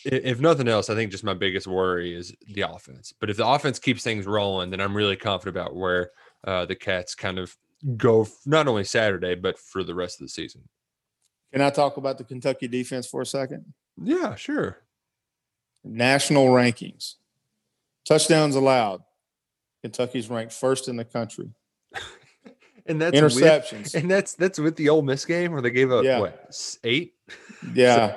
if nothing else, I think just my biggest worry is the offense. But if the offense keeps things rolling, then I'm really confident about where uh, the Cats kind of go not only Saturday but for the rest of the season. Can I talk about the Kentucky defense for a second? Yeah, sure. National rankings, touchdowns allowed. Kentucky's ranked first in the country. And that's Interceptions. With, and that's that's with the Ole Miss game where they gave up Yeah. what eight. Yeah.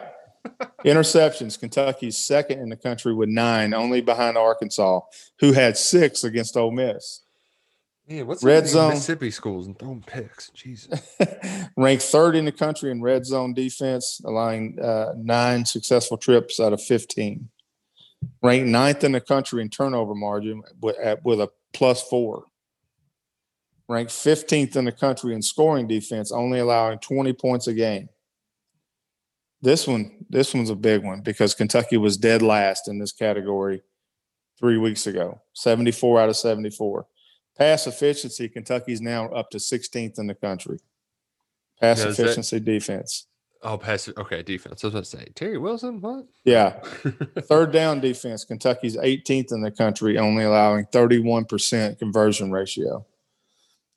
Interceptions. Kentucky's second in the country with nine, only behind Arkansas, who had six against Ole Miss. Man, what's Red up with these zone. Mississippi schools and throwing picks? Jesus. Ranked third in the country in red zone defense, allowing uh, nine successful trips out of 15. Ranked ninth in the country in turnover margin with, at, with a plus four. Ranked 15th in the country in scoring defense, only allowing 20 points a game. This one, this one's a big one because Kentucky was dead last in this category three weeks ago, 74 out of 74. Pass efficiency, Kentucky's now up to 16th in the country. Pass Now, is that- efficiency defense. Oh, pass. Okay, defense. I was about to say Terry Wilson. What? Yeah. Third down defense, Kentucky's 18th in the country, only allowing 31% conversion ratio.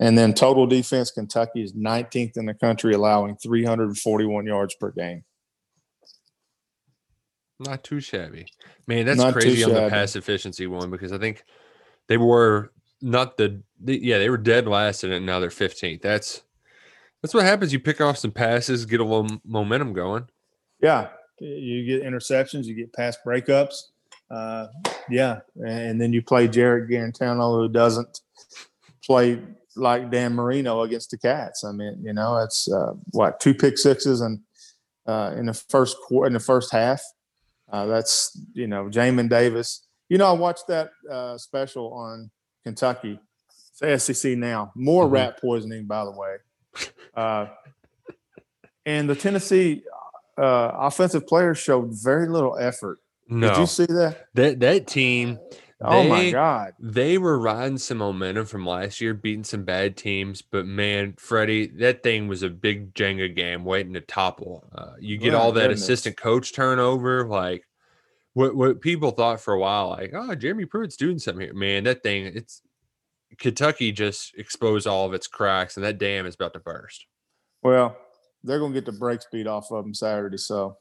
And then total defense, Kentucky is 19th in the country, allowing 341 yards per game. Not too shabby. Man, that's Not crazy on the pass efficiency one because I think they were not the, the yeah, they were dead last and Now they're 15th. That's that's what happens. You pick off some passes, get a little momentum going. Yeah. You get interceptions, you get pass breakups. Uh, yeah. And then you play Jarrett Guarantano, who doesn't play like Dan Marino against the Cats. I mean, you know, it's uh, what two pick sixes and uh, in the first quarter, in the first half. Uh, that's you know, Jamin Davis. You know, I watched that uh, special on Kentucky. It's SEC now. More Mhm. rat poisoning, by the way. Uh, and the Tennessee uh, offensive players showed very little effort. Did you see that? that that team. oh my God! They were riding some momentum from last year, beating some bad teams. But man, Freddie, that thing was a big Jenga game waiting to topple. Uh, you get My all that goodness. assistant coach turnover, like what what people thought for a while, like oh Jeremy Pruitt's doing something here. Man, that thing, it's Kentucky just exposed all of its cracks, and that dam is about to burst. Well, they're gonna get the brakes beat off of them Saturday. So,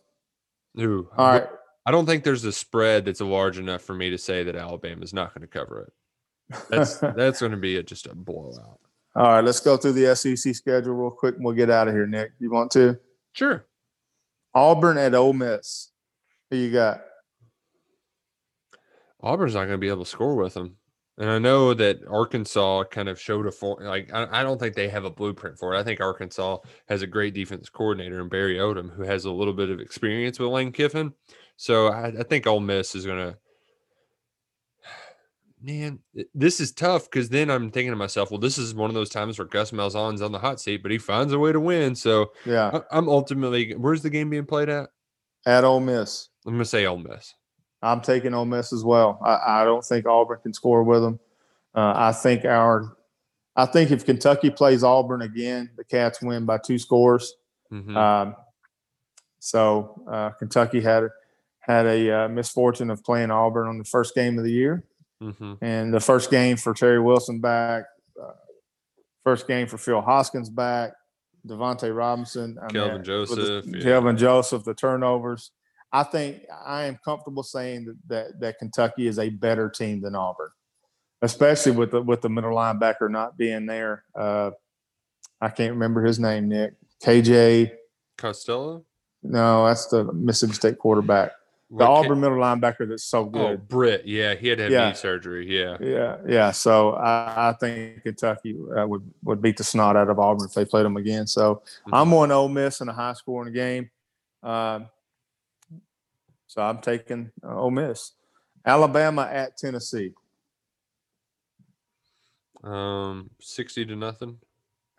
Ooh, all right, I don't think there's a spread that's large enough for me to say that Alabama's not going to cover it. That's that's going to be a, just a blowout. all right. Let's go through the SEC schedule real quick, and we'll get out of here. Nick, you want to? Sure. Auburn at Ole Miss. Who you got? Auburn's not going to be able to score with them. And I know that Arkansas kind of showed a for like I, I don't think they have a blueprint for it. I think Arkansas has a great defense coordinator in Barry Odom who has a little bit of experience with Lane Kiffin. So I, I think Ole Miss is going to. Man, this is tough because then I'm thinking to myself, well, this is one of those times where Gus Malzahn's on the hot seat, but he finds a way to win. So Yeah, I, I'm ultimately where's the game being played at? at Ole Miss. I'm going to say Ole Miss. I'm taking Ole Miss as well. I, I don't think Auburn can score with them. Uh, I think our, I think if Kentucky plays Auburn again, the Cats win by two scores. Mhm. Um, so uh, Kentucky had had a uh, misfortune of playing Auburn on the first game of the year, Mhm. and the first game for Terry Wilson back, uh, first game for Phil Hoskins back, Devontae Robinson, I Kelvin the- Joseph, yeah. Kelvin Joseph, the turnovers. I think I am comfortable saying that, that that Kentucky is a better team than Auburn, especially with the with the middle linebacker not being there. Uh, I can't remember his name, Nick. KJ. Costello? No, that's the Mississippi State quarterback. The What, K- Auburn middle linebacker that's so good. Oh, good. Britt. Yeah, he had to have Yeah. knee surgery. Yeah. Yeah, yeah. So I, I think Kentucky uh, would would beat the snot out of Auburn if they played them again. So Mm-hmm. I'm on Ole Miss in a high scoring game. Um, so I'm taking uh, Ole Miss. Alabama at Tennessee. Um, 60 to nothing.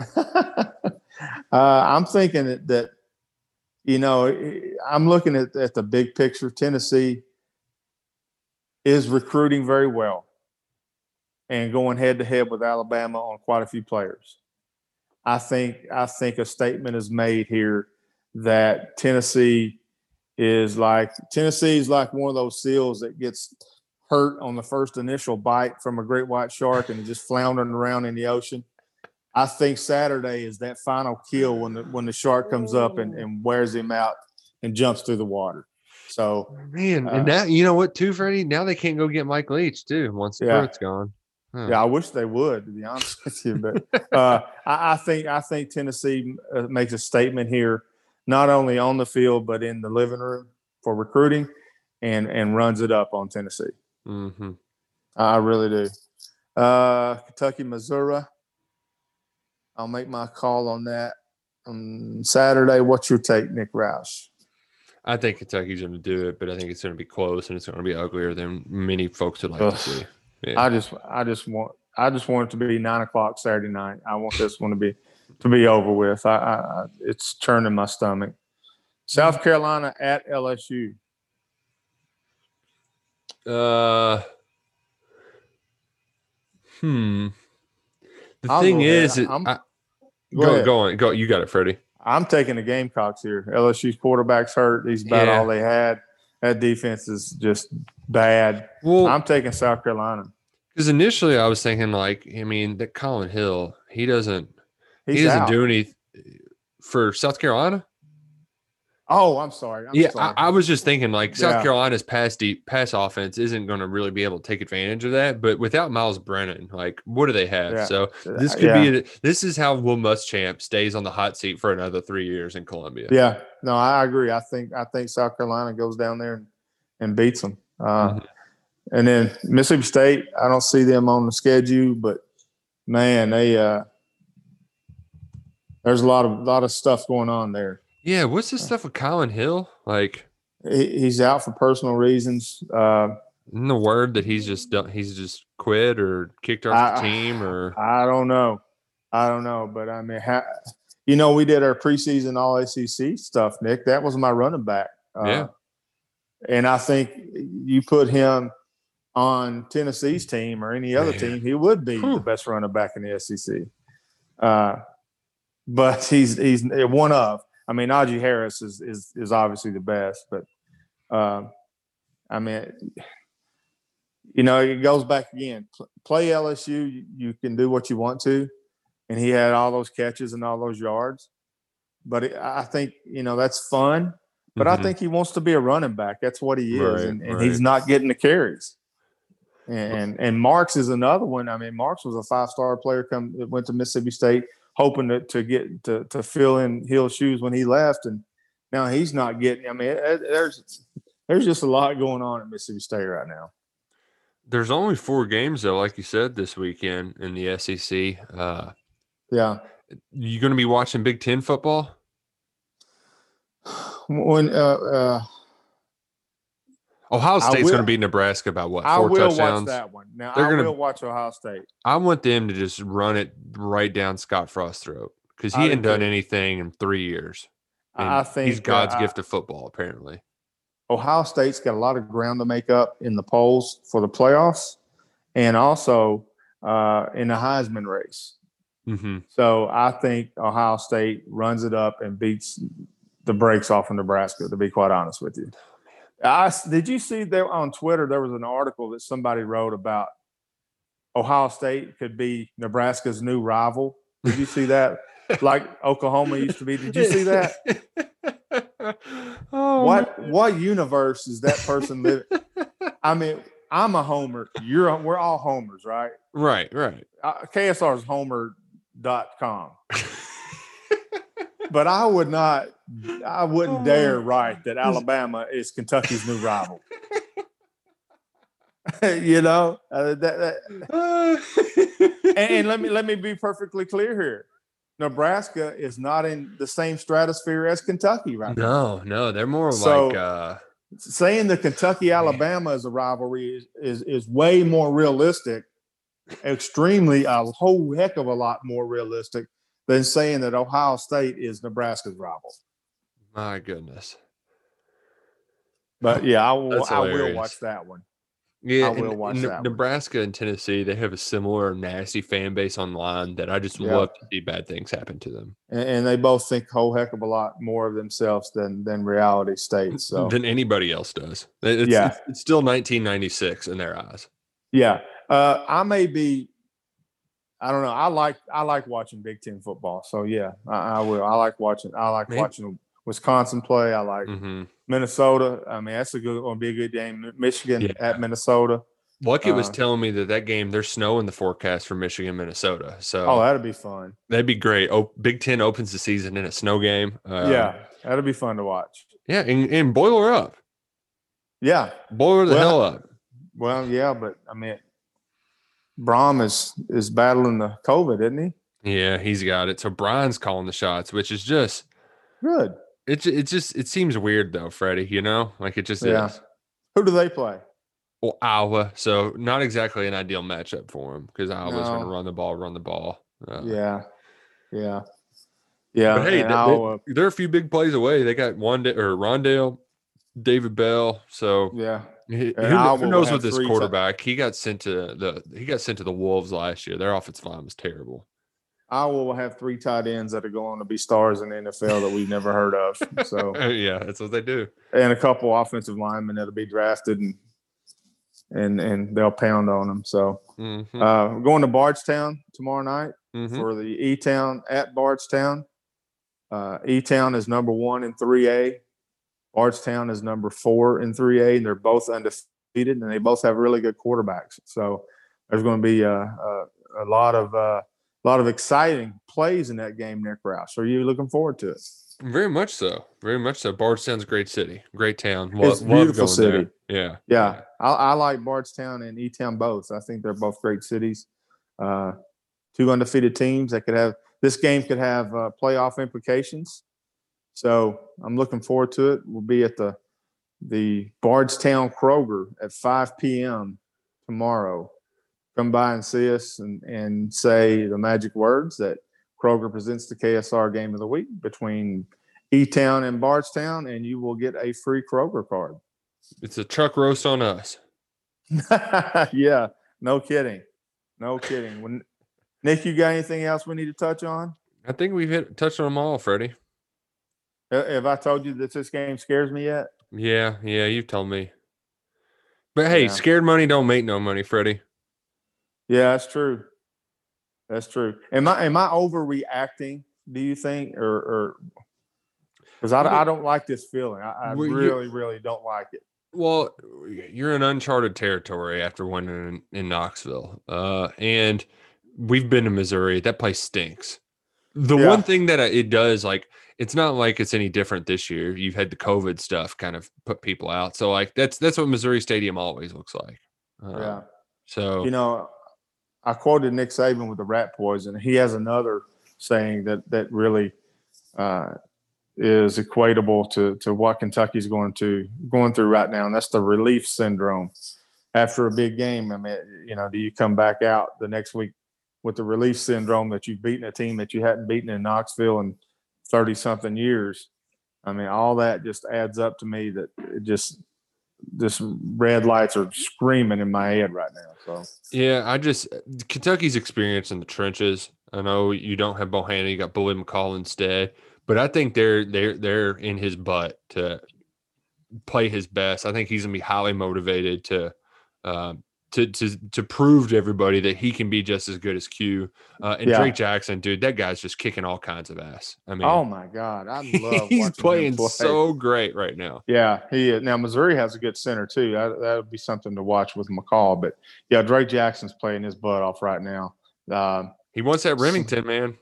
uh, I'm thinking that, that you know I'm looking at, at the big picture. Tennessee is recruiting very well. and going head to head with Alabama on quite a few players. I think I think a statement is made here that Tennessee is like Tennessee is like one of those seals that gets hurt on the first initial bite from a great white shark and just floundering around in the ocean. I think Saturday is that final kill when the when the shark comes up and, and wears him out and jumps through the water. So Man, Uh, and now you know what too, Freddie? Now they can't go get Mike Leach too once the Yeah. Pruitt's gone. Huh. yeah, I wish they would, to be honest with you. But uh, I, I think I think Tennessee uh, makes a statement here, not only on the field but in the living room for recruiting, and and runs it up on Tennessee. hmm I really do. Uh, Kentucky, Missouri. I'll make my call on that on Saturday. What's your take, Nick Roush? I think Kentucky's going to do it, but I think it's going to be close and it's going to be uglier than many folks would like Ugh. to see. Yeah. I just, I just want, I just want it to be nine o'clock Saturday night. I want this one to be, to be over with. I, I, it's churning my stomach. South Carolina at LSU. Uh, hmm. The I'll thing is, it, I'm- I, Go go, ahead. go on, go. You got it, Freddie. I'm taking the Gamecocks here. LSU's quarterback's hurt. He's about Yeah. all they had. That defense is just bad. Well, I'm taking South Carolina. because initially I was thinking, like, I mean, that Kylin Hill, he doesn't, He's he doesn't out. do anything for South Carolina. Oh, I'm sorry. I'm yeah, sorry. I, I was just thinking like South Yeah. Carolina's pass deep pass offense isn't going to really be able to take advantage of that. But without Myles Brennan, like what do they have? Yeah. So this could yeah. be a, this is how Will Muschamp stays on the hot seat for another three years in Columbia. Yeah, no, I agree. I think I think South Carolina goes down there and, and beats them. Uh, Mhm. And then Mississippi State, I don't see them on the schedule, but man, they uh, there's a lot of lot of stuff going on there. Yeah, what's this stuff with Kylin Hill? Like He, he's out for personal reasons. Uh, in the word that he's just done, he's just quit or kicked off the team or I don't know, I don't know, but I mean, ha, you know, we did our preseason All ACC stuff, Nick. That was my running back. Uh, Yeah. and I think you put him on Tennessee's team or any other Man. team, he would be the best running back in the SEC. Uh, but he's he's one of. I mean, Najee Harris is is is obviously the best, but um, I mean, you know, it goes back again. Play LSU, you, you can do what you want to, and he had all those catches and all those yards. But it, I think you know that's fun. But I Mhm. think he wants to be a running back. That's what he is, Right, and, and right. he's not getting the carries. And and Marks is another one. I mean, Marks was a five star player. Come went to Mississippi State, hoping to, to get to, to fill in Hill's shoes when he left, and now he's not getting. I mean, it- it- there's there's just a lot going on at Mississippi State right now. there's only four games though, like you said this weekend in the SEC. Uh, Yeah. you going to be watching Big Ten football? When uh, uh, Ohio State's going to beat Nebraska by what I will touchdowns? watch that one. Now They're I gonna- will watch Ohio State. I want them to just run it right down Scott Frost's throat because he do hadn't done too. anything in three years. I think he's God's uh, gift of football, apparently. Ohio State's got a lot of ground to make up in the polls for the playoffs, and also uh, in the Heisman race. hmm So I think Ohio State runs it up and beats the brakes off of Nebraska. To be quite honest with you, I did you see there on Twitter there was an article that somebody wrote about Ohio State could be Nebraska's new rival. Did you see that? like Oklahoma used to be. Did you see that? oh, what man. what universe is that person living? I mean, I'm a homer. You're a, we're all homers, right? Right, right. Uh, KSR is homer.com. but I would not I wouldn't Oh. dare write that Alabama is Kentucky's new rival. you know, uh, that, that, and, and let me let me be perfectly clear here. Nebraska is not in the same stratosphere as Kentucky right now. no, no, they're more So- like uh saying the Kentucky Alabama is a rivalry is, is is way more realistic, extremely a whole heck of a lot more realistic than saying that Ohio State is Nebraska's rival. My goodness. But yeah, I will I will watch that one. Yeah, I will and watch Ne- that one. Nebraska and Tennessee, they have a similar nasty fan base online that I just love to see bad things happen to them and, and they both think a whole heck of a lot more of themselves than than reality states. So than anybody else does. It's, Yeah. it's, it's still 1996 in their eyes. yeah, uh, I may be. I don't know. I like I like watching Big Ten football. So yeah, I, I will. I like watching. I like Maybe- watching Wisconsin play. I like hmm Minnesota. I mean, that's a good going to be a good game. Michigan Yeah. at Minnesota. Lucky was Uh, telling me that that game there's snow in the forecast for Michigan, Minnesota. So Oh, that'd be fun. that'd be great. Oh, Big Ten opens the season in a snow game. Uh, yeah, that'd be fun to watch. yeah, and, and boil her up, Yeah. boil her the Well, hell up. Well, yeah, but I mean, Brohm is is battling the COVID, isn't he? Yeah, he's got it. So Brian's calling the shots, which is just Good. It. ju- It just it seems weird though, Freddie. You know, like it just Yeah. is. Who do they play? Well, Iowa, so not exactly an ideal matchup for him because Iowa's going to run the ball, run the ball. Uh, yeah. Yeah. Yeah. But hey, and th- they, are a few big plays away. They got one day, or Rondale, David Bell. So yeah. who, who And kn- Iowa who knows with this quarterback? He got sent to the he got sent to the Wolves last year. Their offensive line was terrible. Iowa will have three tight ends that are going to be stars in the NFL that we've never heard of. So, yeah, that's what they do. and a couple offensive linemen that'll be drafted and and and they'll pound on them. So, Mhm, uh, we're going to Bardstown tomorrow night. mhm. for the E Town at Bardstown. Uh, E Town is number one in 3A. Bardstown is number four in 3A, and they're both undefeated, and they both have really good quarterbacks. So there's going to be a, a, a lot of uh, a lot of exciting plays in that game, Nick Roush. Are you looking forward to it? Very much so. Very much so. Bardstown's a great city, great town. It's a beautiful going there. city. Yeah. Yeah, I, I like Bardstown and E Town both. I think they're both great cities. Uh, two undefeated teams that could have this game could have uh, playoff implications. So I'm looking forward to it. We'll be at the the Bardstown Kroger at 5 p.m. tomorrow. Come by and see us and, and say the magic words that Kroger presents the KSR game of the week between E Town and Bardstown, and you will get a free Kroger card. It's a truck roast on us. yeah, no kidding. No kidding. When Nick, you got anything else we need to touch on? I think we've hit touched on them all, Freddie. Uh, Have I told you that this game scares me yet? Yeah, yeah, you've told me. But hey, Yeah. scared money don't make no money, Freddie. Yeah, that's true. That's true. Am I am I overreacting? Do you think, or or because I, I don't like this feeling. I, I really really don't like it. Well, you're in uncharted territory after winning in, in Knoxville. Uh, and we've been to Missouri. That place stinks. The Yeah. one thing that it does, like, it's not like it's any different this year. You've had the COVID stuff kind of put people out. So, like, that's that's what Missouri Stadium always looks like. Uh, yeah. So, You know, I quoted Nick Saban with the rat poison. He has another saying that that really uh, is equatable to to what Kentucky's going to going through right now, and that's the relief syndrome. After a big game, I mean, you know, do you come back out the next week with the relief syndrome that you've beaten a team that you hadn't beaten in Knoxville in thirty something years? I mean, all that just adds up to me that it just just red lights are screaming in my head right now. So yeah, I just Kentucky's experience in the trenches. I know you don't have Bohanna, you got Billy McCall instead, but I think they're they're they're in his butt to play his best. I think he's gonna be highly motivated to um, to to to prove to everybody that he can be just as good as Q. Uh, and Yeah. Drake Jackson, dude, that guy's just kicking all kinds of ass. I mean, Oh my God, I love. he's playing play. so great right now. Yeah, he is. now Missouri has a good center too. That that would be something to watch with McCall. But yeah, Drake Jackson's playing his butt off right now. Um, He wants that Rimington man.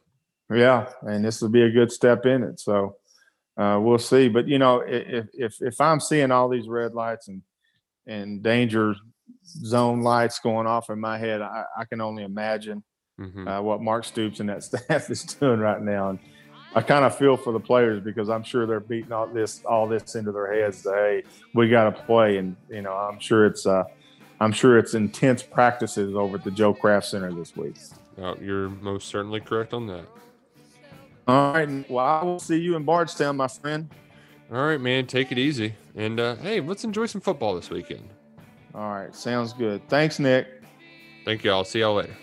yeah, and this will be a good step in it. So uh, we'll see. But you know, if if if I'm seeing all these red lights and and danger zone lights going off in my head, I, I can only imagine Mhm. uh, what Mark Stoops and that staff is doing right now. And I kind of feel for the players because I'm sure they're beating all this all this into their heads. That, hey, we got to play, and you know, I'm sure it's uh, I'm sure it's intense practices over at the Joe Craft Center this week. Oh, you're most certainly correct on that. All right, well, I will see you in Bardstown, my friend. All right, man, take it easy. And uh, hey, let's enjoy some football this weekend. All right, sounds good. Thanks, Nick. Thank y'all. See y'all later.